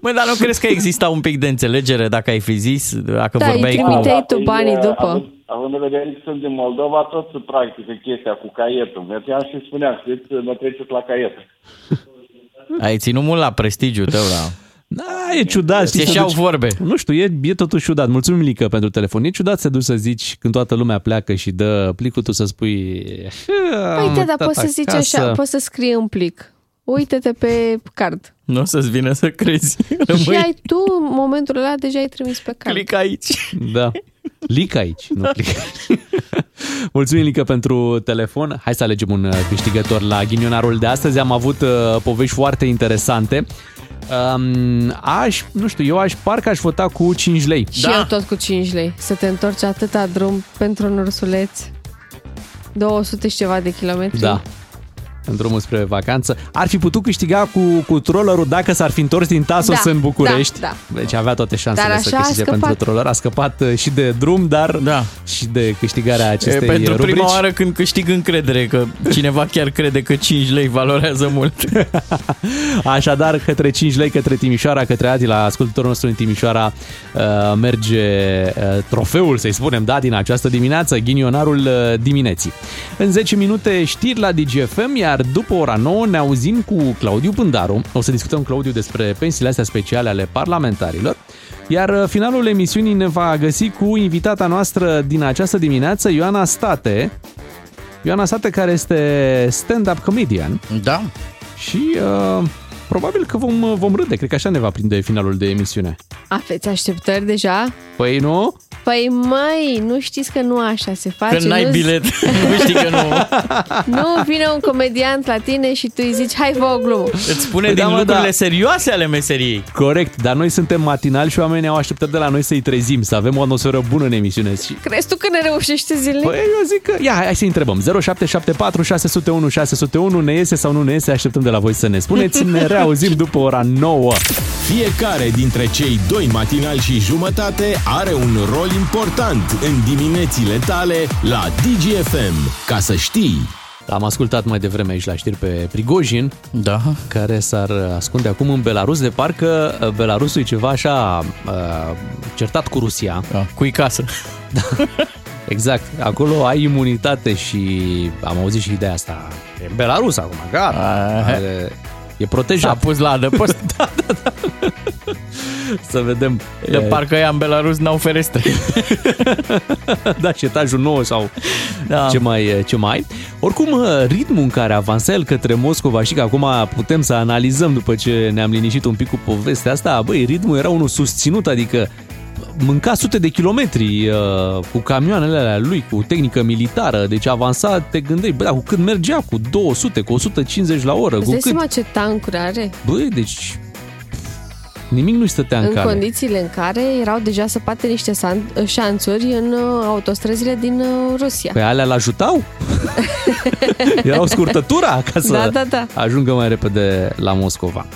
Măi, dar nu crezi că exista un pic de înțelegere dacă ai fi zis, dacă Da, îi vorbeai cu... trimiteai tu banii Păi, după. Având, având în vedere că sunt din Moldova, tot se practică chestia cu caietul. Mergeam și spuneam, știți, mă treceți la caiet. Ai ținut mult la prestigiul tău, la... Da, e ciudat. Se știi, să și-au duci- vorbe. Nu știu, e, e totuși ciudat. Mulțumim, Lică, pentru telefon. E ciudat să duci să zici când toată lumea pleacă și dă plicul tu să spui... Păi, da, dar poți să zici așa, poți să scrii în plic. Uite-te pe card. Nu o să-ți vină să crezi. Și Rămâi, ai tu, în momentul ăla, deja ai trimis pe card. clic aici. Da. Lic aici, nu clic aici. Mulțumim, Lică, pentru telefon. Hai să alegem un uh, câștigător la ghinionarul de astăzi. Am avut uh, povești foarte interesante. Um, aș, nu știu, eu aș, parcă aș vota cu 5 lei. Și eu tot cu 5 lei. Să te întorci atâta drum pentru un ursuleț. 200 și ceva de kilometri. Da. În drumul spre vacanță. Ar fi putut câștiga cu, cu trollerul dacă s-ar fi întors din Tasos Da, în București. da, Deci avea toate șansele Dar să așa a câștige scăpat. pentru troller. A scăpat uh, și de drum, dar da. și de câștigarea E, acestei pentru rubrici. prima oară când câștig încredere, că cineva chiar crede că 5 lei valorează mult. Așadar, către 5 lei, către Timișoara, către Adi, la ascultătorul nostru în Timișoara, uh, merge uh, trofeul, să-i spunem, da, din această dimineață, ghinionarul uh, dimineții. În 10 minute știri la DGFM, iar după ora 9 ne auzim cu Claudiu Pândaru. O să discutăm, Claudiu, despre pensiile astea speciale ale parlamentarilor. Iar uh, finalul emisiunii ne va găsi cu invitata noastră din această dimineață, Ioana State. Ioana State, care este stand-up comedian. Da. Și uh, probabil că vom, vom râde, cred că așa ne va prinde finalul de emisiune. Aveți așteptări deja? Păi nu? Păi măi, nu știți că nu așa se face. Când n-ai nu bilet, nu știi că nu. Nu vine un comediant la tine și tu îi zici, hai fă o glumă. Îți spune Păi din da, mă, lucrurile da. serioase ale meseriei. Corect, dar noi suntem matinali și oamenii au așteptări de la noi să-i trezim, să avem o atmosferă bună în emisiune. Și... Crezi tu că ne reușește zilnic? Păi eu zic că... Ia, hai să întrebăm. 0774 601 601 ne iese sau nu ne iese, așteptăm de la voi să ne spuneți. Ne reauzim după ora 9. Fiecare dintre cei doi matinali și jumătate are un rol important în diminețile tale la DGFM. Ca să știi... Am ascultat mai devreme aici la știri pe Prigojin, da. care s-ar ascunde acum în Belarus, de parcă uh, Belarusul e ceva așa uh, certat cu Rusia. Da, cu casă. Da. Exact. Acolo ai imunitate și am auzit și ideea asta. E în Belarus acum, gata. Are, e protejat. S-a pus la adăpost. da, da, da. Să vedem. De parcă ea în Belarus n-au ferestre. da, și etajul nou sau Da. ce, mai, ce mai. Oricum, ritmul în care avansa el către Moscova și că acum putem să analizăm după ce ne-am liniștit un pic cu povestea asta, băi, ritmul era unul susținut, adică mânca sute de kilometri uh, cu camioanele alea lui, cu tehnică militară, deci avansa, te gândeai, bă, dar cu cât mergea, cu 200, cu 150 la oră, Îți cu dai cât... seama ce tancuri are? Băi, deci nimic nu-i stătea în, În cale. condițiile în care erau deja săpate niște san- șanțuri în uh, autostrăzile din uh, Rusia. Pe alea l-ajutau? Erau scurtătura ca să Da, da, da. ajungă mai repede la Moscova.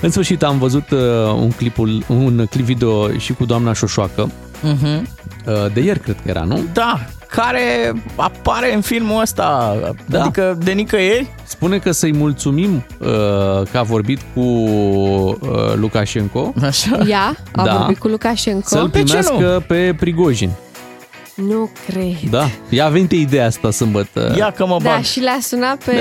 În sfârșit am văzut uh, un, clipul, un clip video și cu doamna Șoșoacă, Mhm. uh, de ieri cred că era, nu? Da, care apare în filmul ăsta, da. adică de nicăieri. Spune că să-i mulțumim uh, că a vorbit cu uh, Lukashenko. Așa. Ea a Da. vorbit cu Lukashenko. Să-l De ce nu? primească pe Prigojin. Nu cred. Da, i-a venit ideea asta sâmbătă. Ia că mă Da, bag. și l-a sunat pe,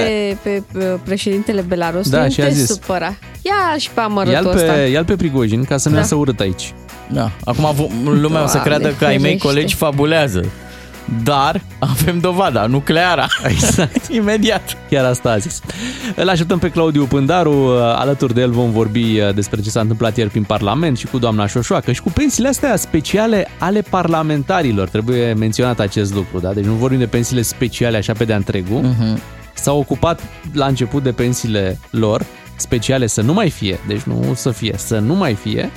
pe, pe președintele Belarus. Da, nu și a te zis. supăra. Ia și pe Ia-l amărătul ăsta. pe, ia pe Prigojin ca să ne Da. lasă urât aici. Da. Acum vo- lumea o să Doamne, creadă că ai mei ferește. colegi fabulează. Dar avem dovada, nucleara. Exact. Imediat. Chiar asta a zis. Îl așteptăm pe Claudiu Pândaru. Alături de el vom vorbi uh, despre ce s-a întâmplat ieri prin Parlament și cu doamna Șoșoacă și cu pensiile astea speciale ale parlamentarilor. Trebuie menționat acest lucru, da? Deci nu vorbim de pensiile speciale așa pe de-a întregul. Mhm. S-au ocupat la început de pensiile lor speciale să nu mai fie, deci nu să fie, să nu mai fie.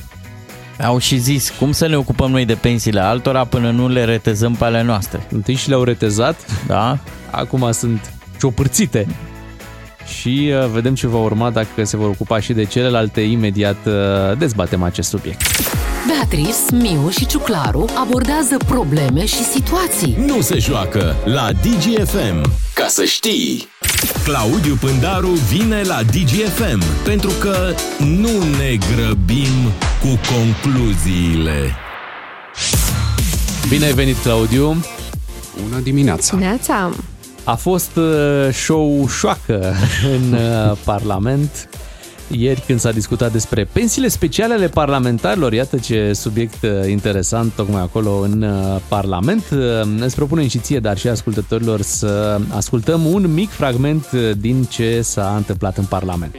Au și zis, cum să ne ocupăm noi de pensiile altora până nu le retezăm pe ale noastre? Întâi și le-au retezat, Da? acum sunt ciopârțite. Și uh, vedem ce va urma dacă se vor ocupa și de celelalte. Imediat uh, dezbatem acest subiect. Beatrice, Miu și Ciuclaru abordează probleme și situații. Nu se joacă la DGFM. Ca să știi! Claudiu Pândaru vine la DGFM pentru că nu ne grăbim cu concluziile. Bine ai venit, Claudiu! Bună dimineața! Neața. A fost uh, show șoacă în uh, Parlament ieri când s-a discutat despre pensiile speciale ale parlamentarilor. Iată ce subiect uh, interesant tocmai acolo în uh, Parlament. Uh, Îți propunem și ție, dar și ascultătorilor să ascultăm un mic fragment uh, din ce s-a întâmplat în Parlament.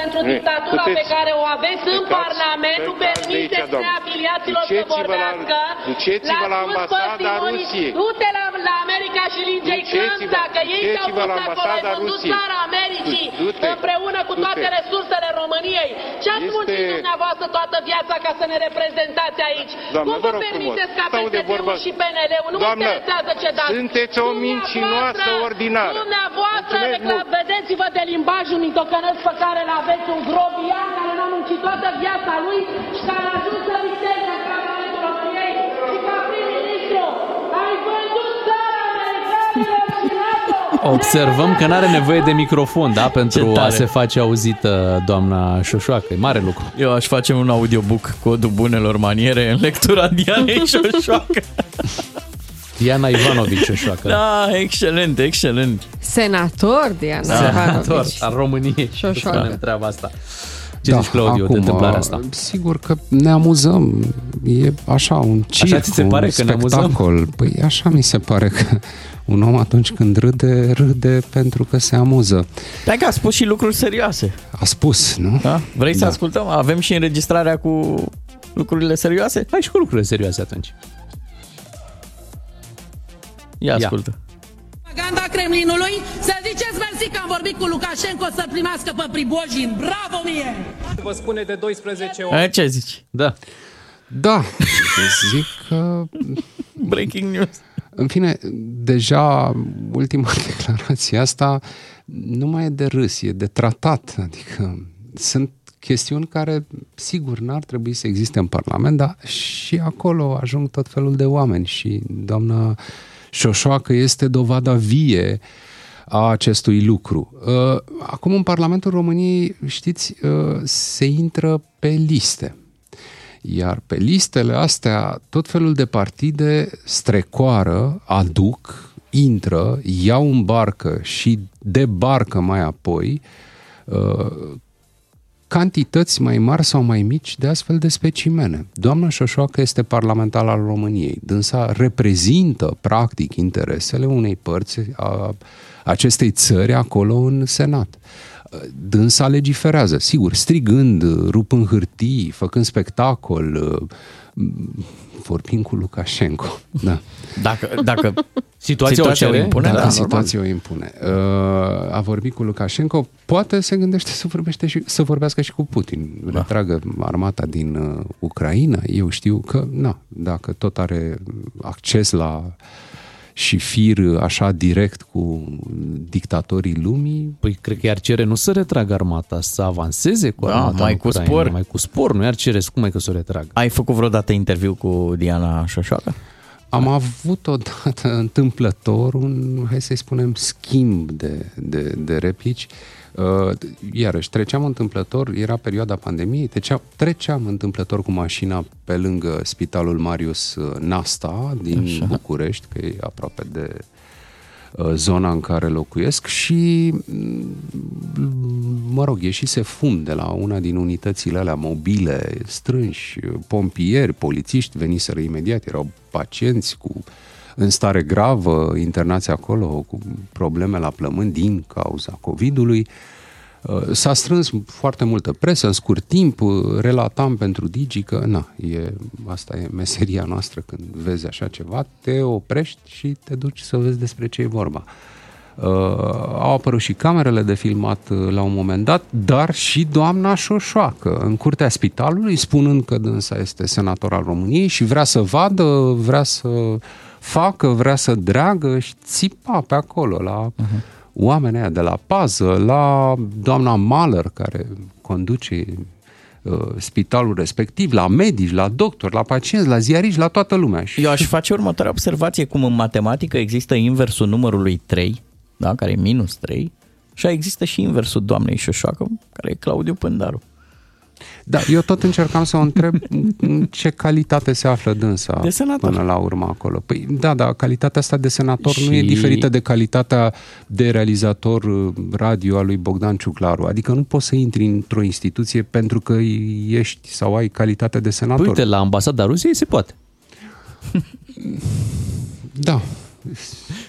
Pentru dictatura pe care o aveți în Parlament, nu permiteți neafiliaților să vorbească. Duceți-vă la spus ambasada părții Rusiei. Du-te la, la America și linge-i Duceți-vă- Crânța, că ei te-au duceți-vă dus la acolo, ai ambasada vândut Rusiei. țara Americii, Du-te. împreună cu toate Du-te. Resursele României. Ce ați Este- muncit dumneavoastră toată viața ca să ne reprezentați aici? Doamnă, Cum vă vă rog permiteți frumos, ca stau de vorbă. PSD-ul și PNL-ul? Nu mă Doamnă, interesează ce dați. sunteți o mincinoasă Dumneavoastră- ordinară. Dumneavoastră, Mulțumesc recla- mult. vedeți-vă de limbajul mitocănesc pe care îl aveți un grobian care n-a muncit toată viața lui și care a ajuns să viteze în Parlamentul României și ca prim-ministru ai vândut țara americanilor și NATO. Observăm că nu are nevoie de microfon, da, pentru Ce a tare. se face auzită doamna Șoșoacă. E mare lucru. Eu aș face un audiobook codul bunelor maniere în lectura Dianei Șoșoacă. Diana Ivanovici Șoșoacă. Da, excelent, excelent. Senator Diana Senator Ivanovici. al României. Șoșoacă. Spunem treaba asta. Ce zici, Claudiu, de întâmplarea asta? Sigur că ne amuzăm. E așa, un circ, Așa ți se pare un că ne amuzăm? spectacol. Păi așa mi se pare că un om atunci când râde, râde pentru că se amuză. Dar că a spus și lucruri serioase. A spus, nu? Da? Vrei să Da. ascultăm? Avem și înregistrarea cu lucrurile serioase? Hai și cu lucrurile serioase atunci. Ia ascultă. Propaganda Kremlinului, să ziceți mersi că am vorbit cu Lukashenko să primească pe Prigojin. Bravo mie! Vă spune de 12 ori. E, ce zici? Da. Da, zic că... Breaking news. În fine, deja ultima declarație asta nu mai e de râs, e de tratat. Adică sunt chestiuni care, sigur, n-ar trebui să existe în Parlament, dar și acolo ajung tot felul de oameni și doamna Șoșoacă este dovada vie a acestui lucru. Uh, Acum în Parlamentul României, știți, uh, se intră pe liste. Iar pe listele astea, tot felul de partide strecoară, aduc, intră, iau în barcă și debarcă mai apoi uh, cantități mai mari sau mai mici de astfel de specimene. Doamna Șoșoacă este parlamentar al României. Dânsa reprezintă, practic, interesele unei părți a acestei țări acolo în Senat. Dânsa legiferează, sigur, strigând, rupând hârtii, făcând spectacol, vorbind cu Lukashenko. Da. Dacă, dacă Situația, situația o o cere? impune, Dacă da, normal. situația o impune. Uh, A vorbit cu Lukashenko, poate se gândește să, vorbește și, să vorbească și cu Putin. Retragă armata din uh, Ucraina. Eu știu că, na, dacă tot are acces la și fir așa direct cu dictatorii lumii, Păi cred că i-ar cere nu să retragă armata, să avanseze cu Da, armata mai în cu Ucraina, spor. Mai cu spor, nu i-ar cere cum e că să o retragă. Ai făcut vreodată interviu cu Diana Șoșoacă? Am avut odată întâmplător un, hai să-i spunem, schimb de, de, de replici Uh, iarăși, treceam întâmplător, era perioada pandemiei, treceam, treceam întâmplător cu mașina pe lângă Spitalul Marius uh, Nasta din Așa. București, că e aproape de uh, zona în care locuiesc și, mm, mă rog, ieșise fum de la una din unitățile alea mobile, strânși, pompieri, polițiști, veniseră imediat, erau pacienți cu uh, în stare gravă, internați acolo cu probleme la plămâni din cauza COVID-ului. Uh, s-a strâns foarte multă presă în scurt timp, uh, relatam pentru Digi că na, e, asta e meseria noastră când vezi așa ceva, te oprești și te duci să vezi despre ce e vorba. Uh, au apărut și camerele de filmat uh, la un moment dat, dar și doamna Șoșoacă în curtea spitalului, spunând că dânsa este senator al României și vrea să vadă, vrea să facă, vrea să dreagă și țipa pe acolo la uh-huh. oamenii aia de la pază, la doamna Mahler care conduce uh, spitalul respectiv, la medici, la doctori, la pacienți, la ziariști, la toată lumea. Eu aș face următoarea observație, cum în matematică există inversul numărului 3, da, care e minus 3, și există și inversul doamnei Șoșoacă, care e Claudiu Pândaru. Da, eu tot încercam să o întreb în ce calitate se află dânsa de senator. până la urmă acolo. Păi da, da, calitatea asta de senator și... nu e diferită de calitatea de realizator uh, radio al lui Bogdan Ciuclaru. Adică nu poți să intri într-o instituție pentru că ești sau ai calitatea de senator. Păi uite, la ambasada Rusiei se poate. Da,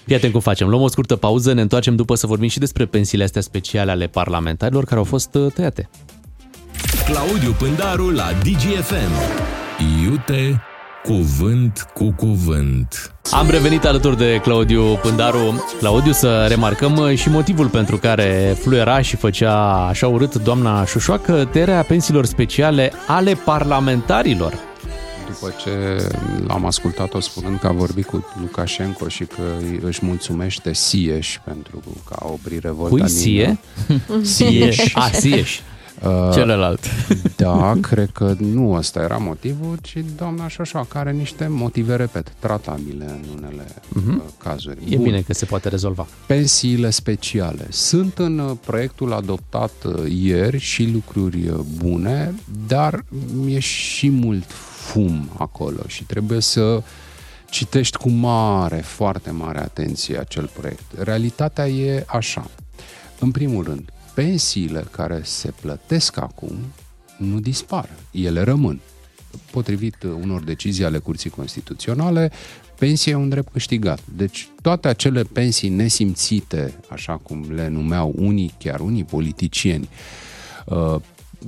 Fii atent cum facem. Luăm o scurtă pauză, ne întoarcem după să vorbim și despre pensiile astea speciale ale parlamentarilor care au fost uh, tăiate. Claudiu Pândaru la DGFM. Iute cuvânt cu cuvânt. Am revenit alături de Claudiu Pândaru. Claudiu, să remarcăm și motivul pentru care fluiera și făcea așa urât doamna Șușoacă tăierea pensiilor speciale ale parlamentarilor. După ce l-am ascultat-o spunând că a vorbit cu Lukashenko și că își mulțumește Sieș pentru că a oprit revolta Cui Sieș? Sieș. A, Sieș. Uh, Celălalt. Da, cred că nu ăsta era motivul, ci doamna Șoșoa, care are niște motive, repet, tratabile în unele uh-huh. cazuri. E Bun. bine că se poate rezolva. Pensiile speciale. Sunt în uh, proiectul adoptat ieri și lucruri bune, dar e și mult fum acolo și trebuie să citești cu mare, foarte mare atenție acel proiect. Realitatea e așa. În primul rând, pensiile care se plătesc acum nu dispar, ele rămân. Potrivit unor decizii ale Curții Constituționale, pensia e un drept câștigat. Deci toate acele pensii nesimțite, așa cum le numeau unii, chiar unii politicieni, uh,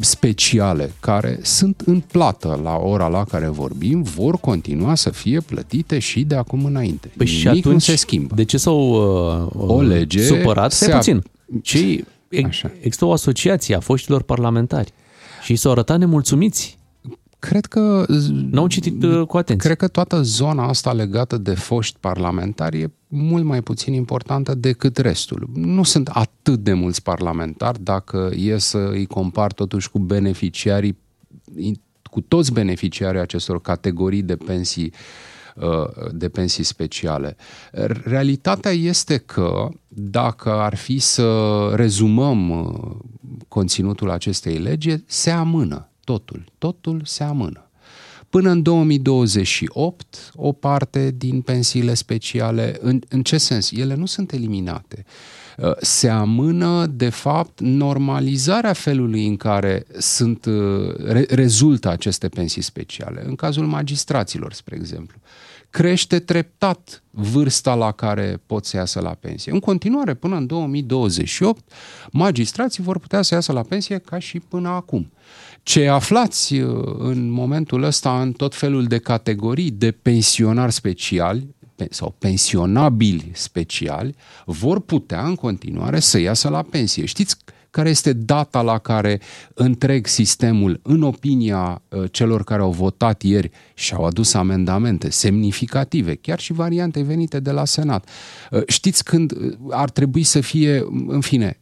speciale care sunt în plată la ora la care vorbim vor continua să fie plătite și de acum înainte. Păi Nimic și atunci, nu se schimbă. De ce s-au uh, o lege supărat? Stai puțin. Cei Așa. există o asociație a foștilor parlamentari și s-au arătat nemulțumiți. Cred că... N-au citit uh, cu atenție. Cred că toată zona asta legată de foști parlamentari e mult mai puțin importantă decât restul. Nu sunt atât de mulți parlamentari dacă e să îi compar totuși cu beneficiarii, cu toți beneficiarii acestor categorii de pensii uh, de pensii speciale. Realitatea este că dacă ar fi să rezumăm uh, conținutul acestei legi, se amână totul. Totul se amână. Până în 2028, o parte din pensiile speciale, în, în ce sens? Ele nu sunt eliminate. Uh, se amână, de fapt, normalizarea felului în care sunt, uh, re, rezultă aceste pensii speciale. În cazul magistraților, spre exemplu crește treptat vârsta la care pot să iasă la pensie. În continuare, până în 2028, magistrații vor putea să iasă la pensie ca și până acum. Ce aflați uh, în momentul ăsta în tot felul de categorii de pensionari speciali sau pensionabili speciali vor putea în continuare să iasă la pensie. Știți care este data la care întreg sistemul, în opinia uh, celor care au votat ieri și au adus amendamente semnificative, chiar și variante venite de la Senat. Uh, știți când ar trebui să fie, în fine,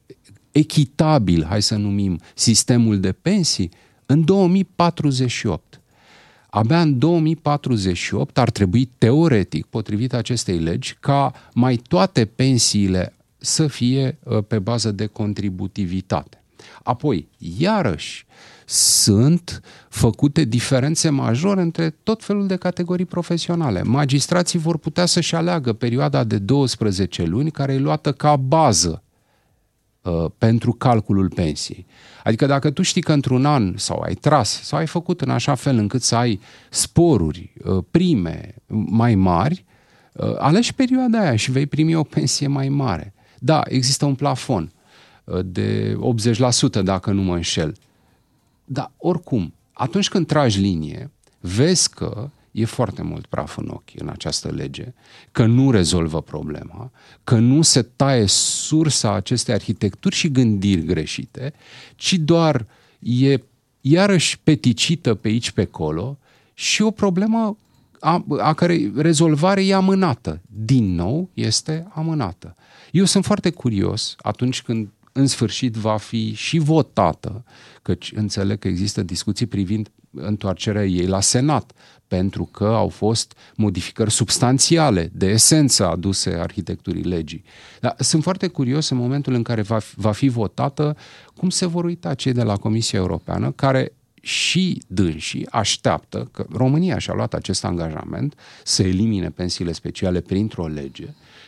echitabil, hai să numim, sistemul de pensii? În 2048. Abia în 2048 ar trebui teoretic, potrivit acestei legi, ca mai toate pensiile să fie uh, pe bază de contributivitate. Apoi, iarăși, sunt făcute diferențe majore între tot felul de categorii profesionale. Magistrații vor putea să-și aleagă perioada de 12 luni care e luată ca bază uh, pentru calculul pensiei. Adică dacă tu știi că într-un an sau ai tras sau ai făcut în așa fel încât să ai sporuri, uh, prime mai mari, uh, alegi perioada aia și vei primi o pensie mai mare. Da, există un plafon uh, de 80% dacă nu mă înșel. Dar oricum, atunci când tragi linie, vezi că e foarte mult praf în ochi în această lege, că nu rezolvă problema, că nu se taie sursa acestei arhitecturi și gândiri greșite, ci doar e iarăși peticită pe aici, pe acolo și o problemă a, a cărei rezolvare e amânată. Din nou, este amânată. Eu sunt foarte curios atunci când în sfârșit va fi și votată, căci înțeleg că există discuții privind întoarcerea ei la Senat, pentru că au fost modificări substanțiale, de esență aduse arhitecturii legii. Dar sunt foarte curios în momentul în care va, va fi votată cum se vor uita cei de la Comisia Europeană, care și dânsii așteaptă că România și-a luat acest angajament să elimine pensiile speciale printr-o lege,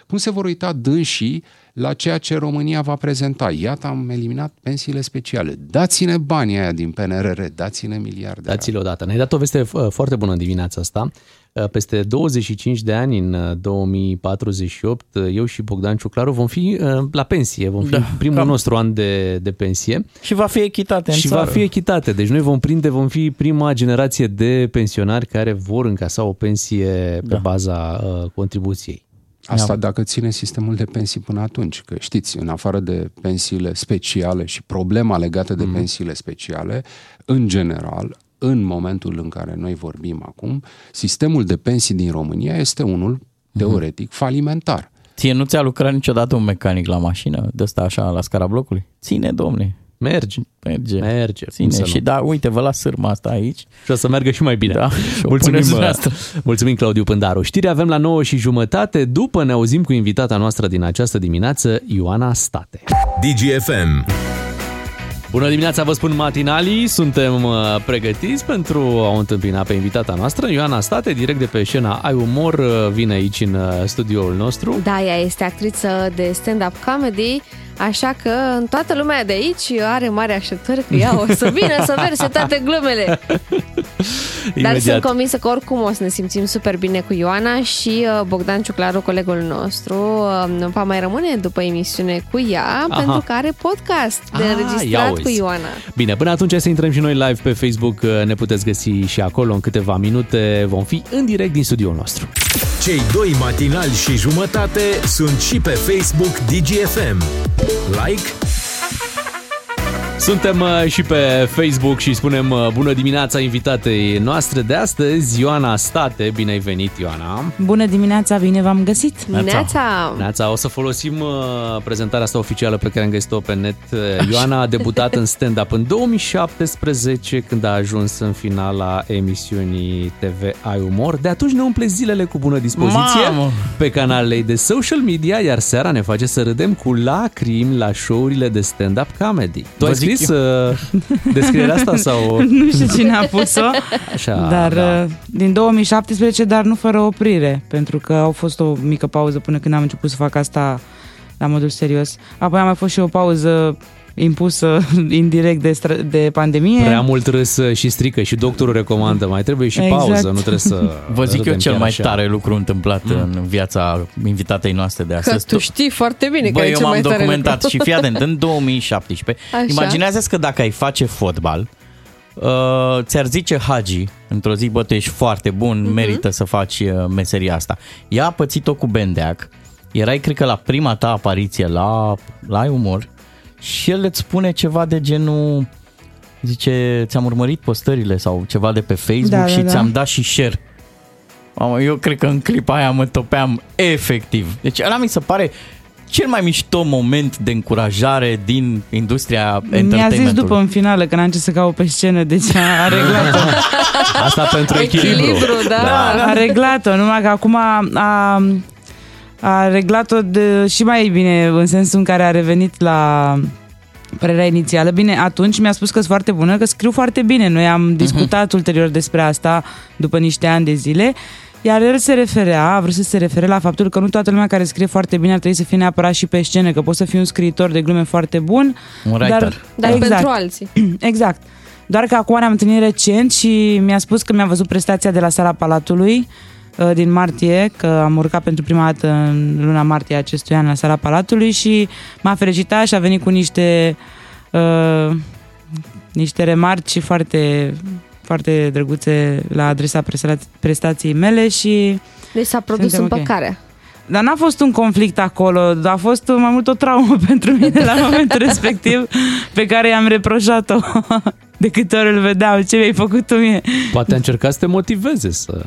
cum se vor uita dânsii la ceea ce România va prezenta. Iată, am eliminat pensiile speciale. Dați-ne banii aia din PNRR, dați-ne miliarde. Dați-le odată. Ne-ai dat o veste uh, foarte bună în dimineața asta. Uh, Peste 25 de ani, în uh, 2048, uh, eu și Bogdan Ciuclaru vom fi uh, la pensie. Vom fi Da, primul cam. nostru an de, de pensie. Și va fi echitate în Și țară. va fi echitate. Deci noi vom prinde, vom fi prima generație de pensionari care vor încasa o pensie pe Da. baza uh, contribuției. Asta dacă ține sistemul de pensii până atunci, că știți, în afară de pensiile speciale și problema legată de pensiile speciale, în general, în momentul în care noi vorbim acum, sistemul de pensii din România este unul teoretic falimentar. Ție nu ți-a lucrat niciodată un mecanic la mașină, de ăsta așa, la scara blocului? Ține, domne. Merge. Merge. Merge. Cum Ține. să nu? Și da, uite, vă las sârma asta aici. Și o să meargă și mai bine. Da, și o mulțumim, puneți uh, dumneavoastră. mulțumim, Claudiu Pândaru. Știri avem la 9 și jumătate. După ne auzim cu invitata noastră din această dimineață, Ioana State. DGFM. Bună dimineața, vă spun matinalii. Suntem uh, pregătiți pentru a o întâmpina pe invitata noastră, Ioana State, direct de pe scena Ai Umor, uh, vine aici în uh, studioul nostru. Da, ea este actriță de stand-up comedy, așa că în toată lumea de aici are mare așteptări că ea o să vină să verse toate glumele. Dar sunt convinsă că oricum o să ne simțim super bine cu Ioana și uh, Bogdan Ciuclaru, colegul nostru, uh, va mai rămâne după emisiune cu ea, Aha. pentru că are podcast de Ah, ia înregistrat uzi. cu Ioana. Bine, până atunci să intrăm și noi live pe Facebook, uh, ne puteți găsi și acolo în câteva minute. Vom fi în direct din studioul nostru. Cei doi matinali și jumătate sunt și pe Facebook DGFM. Like, Suntem uh, și pe Facebook și spunem uh, bună dimineața invitatei noastre de astăzi, Ioana State. Bine ai venit, Ioana! Bună dimineața, bine v-am găsit! Neața! Neața, o să folosim uh, prezentarea asta oficială pe care am găsit-o pe net. Uh, Ioana a debutat în stand-up în 2017 când a ajuns în finala emisiunii TV Ai Umor. De atunci ne umple zilele cu bună dispoziție Mamă! pe canalele de social media, iar seara ne face să râdem cu lacrimi la show-urile de stand-up comedy. Tu Vă ai zic scris eu. uh, descrierea asta sau... nu știu cine a pus-o, Așa, dar da. uh, din 2017, dar nu fără oprire, pentru că au fost o mică pauză până când am început să fac asta la modul serios. Apoi a mai fost și o pauză impusă indirect de, stra- de pandemie. Prea mult râs uh, și strică și doctorul recomandă. Mai trebuie și Exact. pauză, nu trebuie să Vă zic eu râdem cel chiar mai așa. tare lucru întâmplat în viața invitatei noastre de Că astăzi. tu știi foarte bine Bă, care e eu cel mai m-am tare documentat lucru. și fii atent, în 2017. Așa. Imaginează că dacă ai face fotbal, uh, ți-ar zice Hagi într-o zi, bă, tu ești foarte bun, Mhm. merită să faci uh, meseria asta. Ea a pățit-o cu Bendeac, erai, cred că, la prima ta apariție la, la Ai Umor și el îți spune ceva de genul, zice, ți-am urmărit postările sau ceva de pe Facebook Da, da, și da. ți-am dat și share. Mamă, eu cred că în clipa aia mă topeam efectiv. Deci ăla mi se pare cel mai mișto moment de încurajare din industria Mi-a zis entertainmentului. după în finală că n-am ce să caut pe scenă, deci a reglat-o. Asta pentru echilibru. Echilibru, da. A reglat-o, numai că acum a, a, a reglat-o de, și mai bine în sensul în care a revenit la părerea inițială. Bine, atunci mi-a spus că sunt foarte bună, că scriu foarte bine. Noi am discutat uh-huh. ulterior despre asta după niște ani de zile. Iar el se referea, a vrut să se refere la faptul că nu toată lumea care scrie foarte bine ar trebui să fie neapărat și pe scenă, că poți să fii un scriitor de glume foarte bun. Un writer. Dar, dar exact. pentru alții. Exact. Doar că acum ne-am întâlnit recent și mi-a spus că mi-a văzut prestația de la sala Palatului uh, din martie, că am urcat pentru prima dată în luna martie acestui an la sala Palatului și m-a felicitat și a venit cu niște uh, niște remarci foarte foarte drăguțe la adresa prestației mele și... Deci s-a produs împăcarea. Okay. Dar n-a fost un conflict acolo, a fost mai mult o traumă pentru mine la momentul respectiv pe care i-am reproșat-o de câte ori îl vedeam, ce mi-ai făcut tu mie. Poate a încercat să te motiveze să...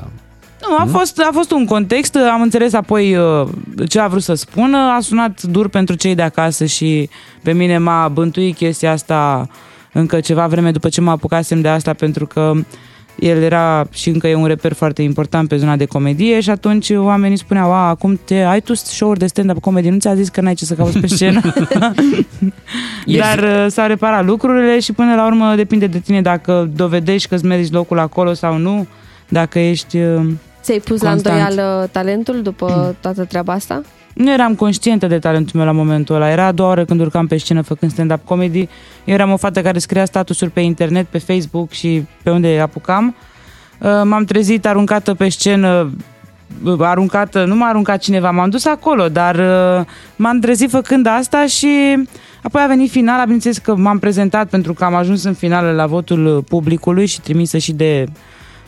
Nu, a fost, a fost un context, am înțeles apoi uh, ce a vrut să spună, a sunat dur pentru cei de acasă și pe mine m-a bântuit chestia asta încă ceva vreme după ce mă apucasem de asta pentru că el era și încă e un reper foarte important pe zona de comedie și atunci oamenii spuneau, a, acum te, ai tu show-uri de stand-up comedy, nu ți-a zis că n-ai ce să cauți pe scenă? Dar uh, s-au reparat lucrurile și până la urmă depinde de tine dacă dovedești că îți meriți locul acolo sau nu, dacă ești uh, Ți-ai pus constant. la îndoială talentul după toată treaba asta? Nu eram conștientă de talentul meu la momentul ăla. Era a doua oră când urcam pe scenă făcând stand-up comedy. Eu eram o fată care scria statusuri pe internet, pe Facebook și pe unde apucam. Uh, m-am trezit aruncată pe scenă uh, aruncată, nu m-a aruncat cineva, m-am dus acolo, dar uh, m-am trezit făcând asta și apoi a venit finala, bineînțeles că m-am prezentat pentru că am ajuns în finală la votul publicului și trimisă și de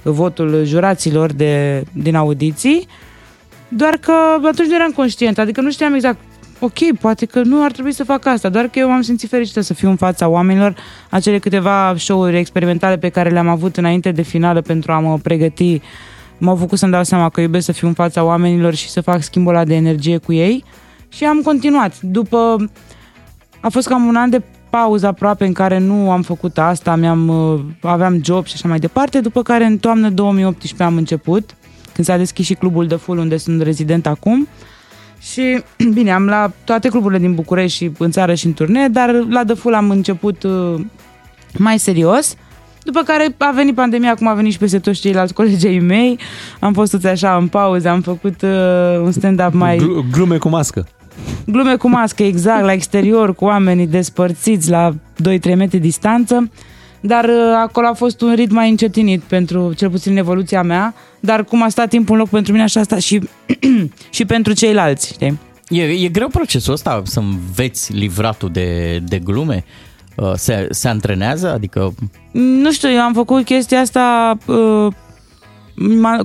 votul juraților de, din audiții. Doar că atunci nu eram conștient, adică nu știam exact ok, poate că nu ar trebui să fac asta, doar că eu m-am simțit fericită să fiu în fața oamenilor. Acele câteva show-uri experimentale pe care le-am avut înainte de finală pentru a mă pregăti m-au făcut să-mi dau seama că iubesc să fiu în fața oamenilor și să fac schimbul ăla de energie cu ei și am continuat. După... A fost cam un an de pauză aproape în care nu am făcut asta, mi-am, uh, aveam job și așa mai departe, după care în toamnă 2018 am început când s-a deschis și clubul de full unde sunt rezident acum. Și bine, am la toate cluburile din București și în țară și în turnee, dar la The Full am început uh, mai serios. După care a venit pandemia, acum a venit și peste toți ceilalți colegii mei. Am fost toți așa în pauză, am făcut uh, un stand-up mai... Glume cu mască. Glume cu mască, exact, la exterior, cu oamenii despărțiți la 2-3 metri distanță dar uh, acolo a fost un ritm mai încetinit pentru cel puțin evoluția mea, dar cum a stat timpul în loc pentru mine, așa a stat și, și pentru ceilalți, știi? E, e greu procesul ăsta să înveți livratul de, de glume? Uh, se, se antrenează? Adică... Nu știu, eu am făcut chestia asta uh,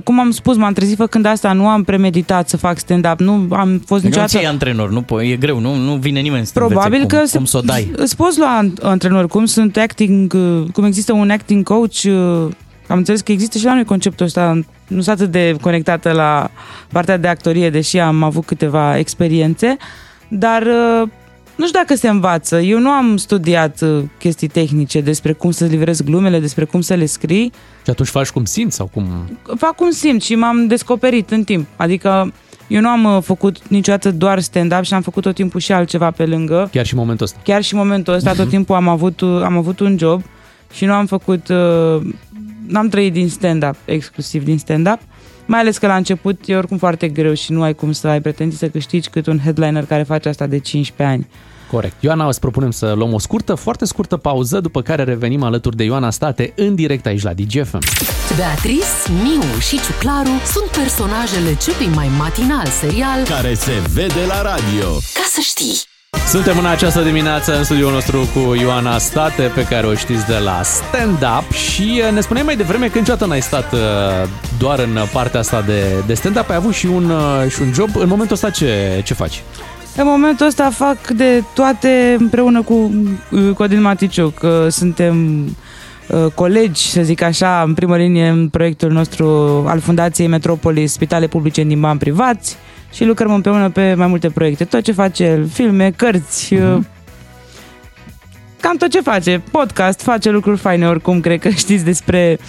cum am spus, m-am trezit făcând asta, nu am premeditat să fac stand-up, nu am fost adică niciodată... Nu antrenor, nu po- e greu, nu, nu vine nimeni să Probabil cum, că cum să o dai. Îți poți lua antrenor, cum sunt acting, uh, cum există un acting coach, uh, am înțeles că există și la noi conceptul ăsta, nu sunt atât de conectată la partea de actorie, deși am avut câteva experiențe, dar uh, nu știu dacă se învață. Eu nu am studiat uh, chestii tehnice despre cum să livrez glumele, despre cum să le scrii. Și atunci faci cum simți sau cum... Fac cum simt și m-am descoperit în timp. Adică eu nu am uh, făcut niciodată doar stand-up și am făcut tot timpul și altceva pe lângă. Chiar și în momentul ăsta. Chiar și în momentul ăsta tot timpul am avut, uh, am avut un job și nu am făcut... N-am trăit din stand-up, exclusiv din stand-up. Mai ales că la început e oricum foarte greu și nu ai cum să ai pretenții să câștigi cât un headliner care face asta de 15 ani. Corect. Ioana, îți propunem să luăm o scurtă, foarte scurtă pauză, după care revenim alături de Ioana State în direct aici la DGFM. Beatrice, Miu și Ciuclaru sunt personajele celui mai matinal serial care se vede la radio. Ca să știi! Suntem în această dimineață în studioul nostru cu Ioana State, pe care o știți de la Stand Up și uh, ne spuneai mai devreme că niciodată n-ai stat uh, doar în partea asta de, de stand up, ai avut și un, uh, și un job. În momentul ăsta ce, ce faci? În momentul ăsta fac de toate împreună cu Codin Maticiuc. Suntem colegi, să zic așa, în primă linie în proiectul nostru al Fundației Metropolis Spitale Publice în bani privați și lucrăm împreună pe mai multe proiecte. Tot ce face el, filme, cărți, uh-huh. cam tot ce face. Podcast, face lucruri faine oricum, cred că știți despre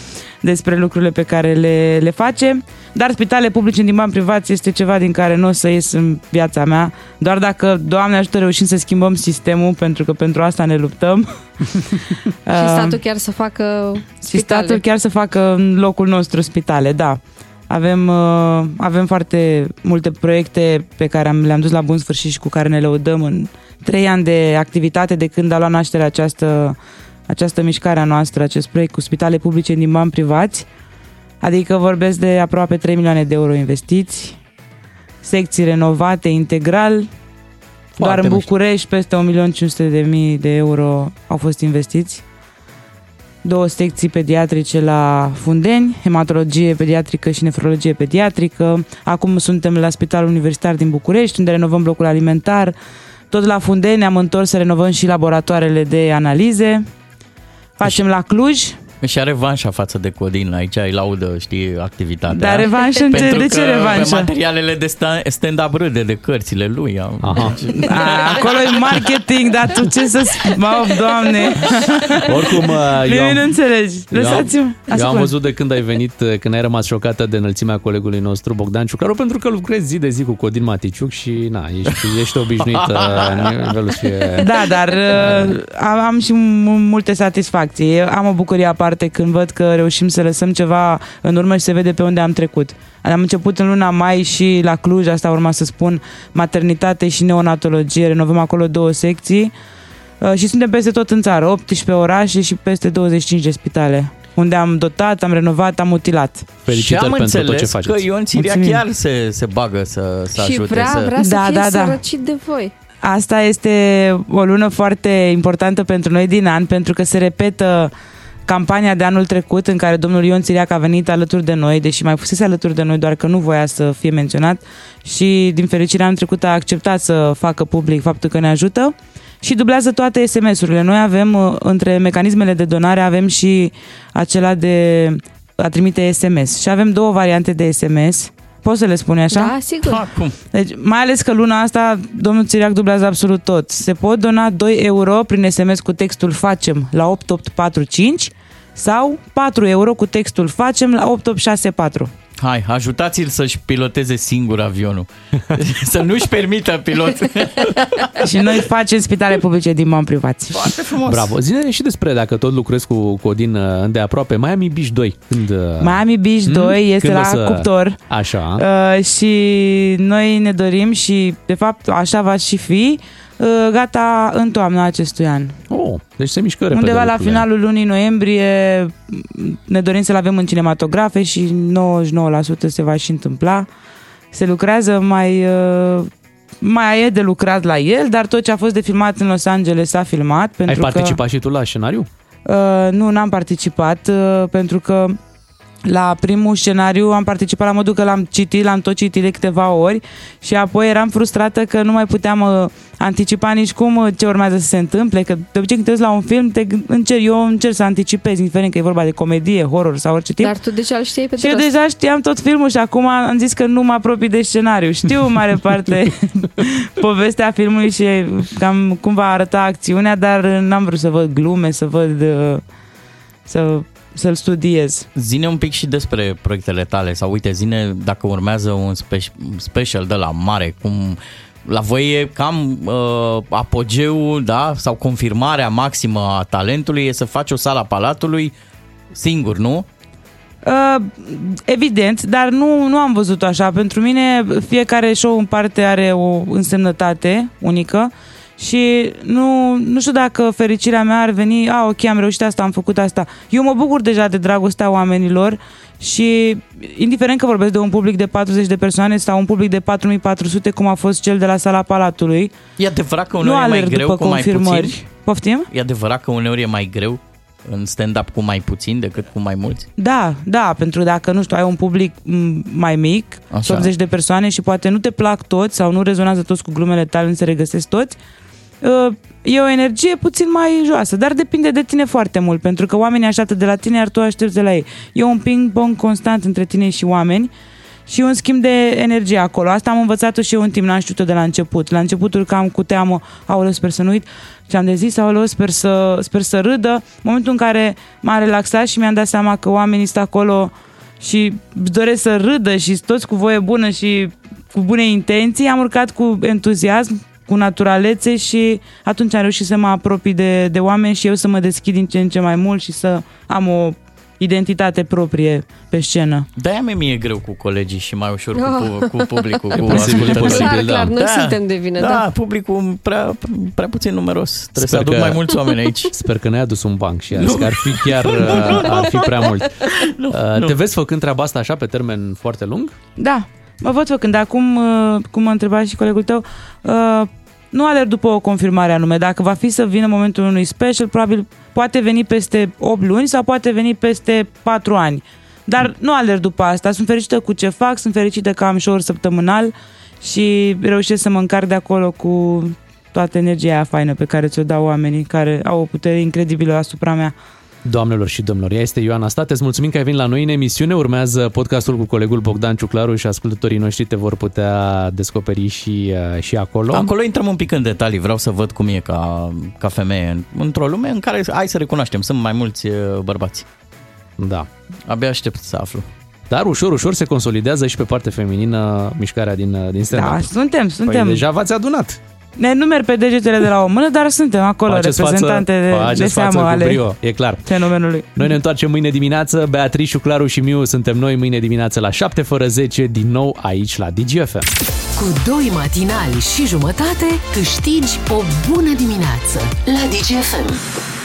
despre lucrurile pe care le, le face. Dar spitale publice din bani privați este ceva din care nu o să ies în viața mea, doar dacă, Doamne ajută, reușim să schimbăm sistemul, pentru că pentru asta ne luptăm. și statul chiar să facă Și statul chiar să facă în locul nostru spitale, da. Avem, uh, avem foarte multe proiecte pe care am, le-am dus la bun sfârșit și cu care ne lăudăm în trei ani de activitate de când a luat naștere această, această mișcare a noastră, acest proiect cu spitale publice din bani privați. Adică vorbesc de aproape 3 milioane de euro investiți, secții renovate integral, Foarte doar în București peste 1.500.000 de euro au fost investiți două secții pediatrice la Fundeni, hematologie pediatrică și nefrologie pediatrică. Acum suntem la Spitalul Universitar din București, unde renovăm blocul alimentar. Tot la Fundeni am întors să renovăm și laboratoarele de analize. Facem la Cluj, și are revanșa față de Codin, aici îi laudă, știi, activitatea. Dar revanșă în ce, de ce revanșă? materialele de stand-up râde de cărțile lui. Aha. A, acolo e marketing, dar tu ce să Mă, doamne! Oricum, eu am, nu înțelegi. Lăsați-mă. Eu, eu am văzut de când ai venit, când ai rămas șocată de înălțimea colegului nostru, Bogdan Ciucaru, pentru că lucrezi zi de zi cu Codin Maticiuc și, na, ești, ești obișnuită în nivelul fie... Da, dar am și multe satisfacții. Am o bucurie aparte parte când văd că reușim să lăsăm ceva în urmă și se vede pe unde am trecut. Am început în luna mai și la Cluj, asta urma să spun, maternitate și neonatologie, renovăm acolo două secții uh, și suntem peste tot în țară, 18 orașe și peste 25 de spitale unde am dotat, am renovat, am mutilat. Felicitări și am pentru tot ce faceți. că Ion Țiria Mulțumim. chiar se, se bagă să, să și ajute. vrea, să... vrea să da, fie da, da. de voi. Asta este o lună foarte importantă pentru noi din an, pentru că se repetă uh, campania de anul trecut în care domnul Ion Țiriac a venit alături de noi, deși mai fusese alături de noi, doar că nu voia să fie menționat și din fericire anul trecut a acceptat să facă public faptul că ne ajută și dublează toate SMS-urile. Noi avem, uh, între mecanismele de donare, avem și acela de a trimite SMS și avem două variante de SMS Poți să le spune așa? Da, sigur. Acum. Deci, mai ales că luna asta domnul Țiriac dublează absolut tot. Se pot dona 2 euro prin SMS cu textul Facem la 8845 sau 4 euro cu textul Facem la 8864. Hai, ajutați-l să-și piloteze singur avionul. să nu-și permită pilot. și noi facem spitale publice din bani privați. Foarte frumos. Bravo. Zine și despre dacă tot lucrezi cu Codin uh, îndeaproape. Miami Beach 2. Când, uh, Miami Beach 2 hmm? este Când la să... cuptor. Așa. Uh, și noi ne dorim și, de fapt, așa va și fi, uh, gata în toamna acestui an. Oh, deci se mișcă repede Undeva la finalul lunii noiembrie ne dorim să-l avem în cinematografe și 99% se va și întâmpla. Se lucrează mai uh, mai e de lucrat la el, dar tot ce a fost de filmat în Los Angeles s-a filmat. Pentru Ai participat că, și tu la scenariu? Uh, nu, n-am participat uh, pentru că la primul scenariu am participat la modul că l-am citit, l-am tot citit de câteva ori și apoi eram frustrată că nu mai puteam uh, anticipa nici cum uh, ce urmează să se întâmple, că de obicei când te la un film, te încerc, eu încerc să anticipez, indiferent că e vorba de comedie, horror sau orice tip. Dar tu deja îl știai pe Și eu deja știam tot filmul și acum am zis că nu mă apropii de scenariu. Știu în mare parte povestea filmului și cam cum va arăta acțiunea, dar n-am vrut să văd glume, să văd... Uh, să să-l studiez. Zine un pic și despre proiectele tale sau uite, zine dacă urmează un spe- special de la mare, cum la voi e cam uh, apogeul, da, sau confirmarea maximă a talentului e să faci o sală a Palatului singur, nu? Uh, evident, dar nu, nu am văzut așa. Pentru mine fiecare show în parte are o însemnătate unică și nu, nu știu dacă fericirea mea ar veni, a, ok, am reușit asta, am făcut asta. Eu mă bucur deja de dragostea oamenilor și indiferent că vorbesc de un public de 40 de persoane sau un public de 4400, cum a fost cel de la sala Palatului, e adevărat că uneori nu e mai greu cu mai puțin? Poftim? E adevărat că uneori e mai greu în stand-up cu mai puțin decât cu mai mulți? Da, da, pentru că dacă, nu știu, ai un public mai mic, Așa. 80 de persoane și poate nu te plac toți sau nu rezonează toți cu glumele tale, nu se regăsesc toți, Uh, e o energie puțin mai joasă, dar depinde de tine foarte mult, pentru că oamenii așteaptă de la tine, iar tu aștepți de la ei. E un ping-pong constant între tine și oameni și un schimb de energie acolo. Asta am învățat-o și eu în timp, n-am știut-o de la început. La începutul cam cu teamă, aoleu, sper să nu uit ce am de zis, aoleu, sper să, sper să râdă. În momentul în care m-am relaxat și mi-am dat seama că oamenii sunt acolo și doresc să râdă și toți cu voie bună și cu bune intenții, am urcat cu entuziasm, cu naturalețe și atunci am reușit să mă apropii de, de oameni și eu să mă deschid din ce în ce mai mult și să am o identitate proprie pe scenă. De-aia mi e greu cu colegii și mai ușor cu, Oh. cu publicul, cu posibil, e ascultătorii. posibil, Clar, clar, noi Da. suntem de vină, Da, da. publicul prea, prea puțin numeros. Trebuie Sper să aduc că- mai mulți oameni aici. Sper că ne-ai adus un banc și azi, că ar fi chiar uh, ar fi prea mult. Uh, nu. Te vezi făcând treaba asta așa pe termen foarte lung? Da, mă văd făcând. Acum, uh, cum mă întreba și colegul tău, uh, nu alerg după o confirmare anume. Dacă va fi să vină momentul unui special, probabil poate veni peste 8 luni sau poate veni peste 4 ani. Dar nu alerg după asta. Sunt fericită cu ce fac, sunt fericită că am show săptămânal și reușesc să mă încarc de acolo cu toată energia aia faină pe care ți-o dau oamenii care au o putere incredibilă asupra mea. Doamnelor și domnilor, ea este Ioana State. Îți mulțumim că ai venit la noi în emisiune. Urmează podcastul cu colegul Bogdan Ciuclaru și ascultătorii noștri te vor putea descoperi și, uh, și acolo. Acolo intrăm un pic în detalii, vreau să văd cum e ca, ca femeie într-o lume în care, hai să recunoaștem, sunt mai mulți uh, bărbați. Da. Abia aștept să aflu. Dar ușor, ușor se consolidează și pe partea feminină mișcarea din, uh, din stand-up. Da, suntem, suntem. Păi deja v-ați adunat. Ne numer pe degetele de la o mână, dar suntem acolo Faceți reprezentante față, de, de faceți seamă față cu ale brio, e clar. fenomenului. Noi ne întoarcem mâine dimineață. Beatrice, Claru și Miu suntem noi mâine dimineață la 7 fără 10 din nou aici la DGFM. Cu doi matinali și jumătate câștigi o bună dimineață la DGFM.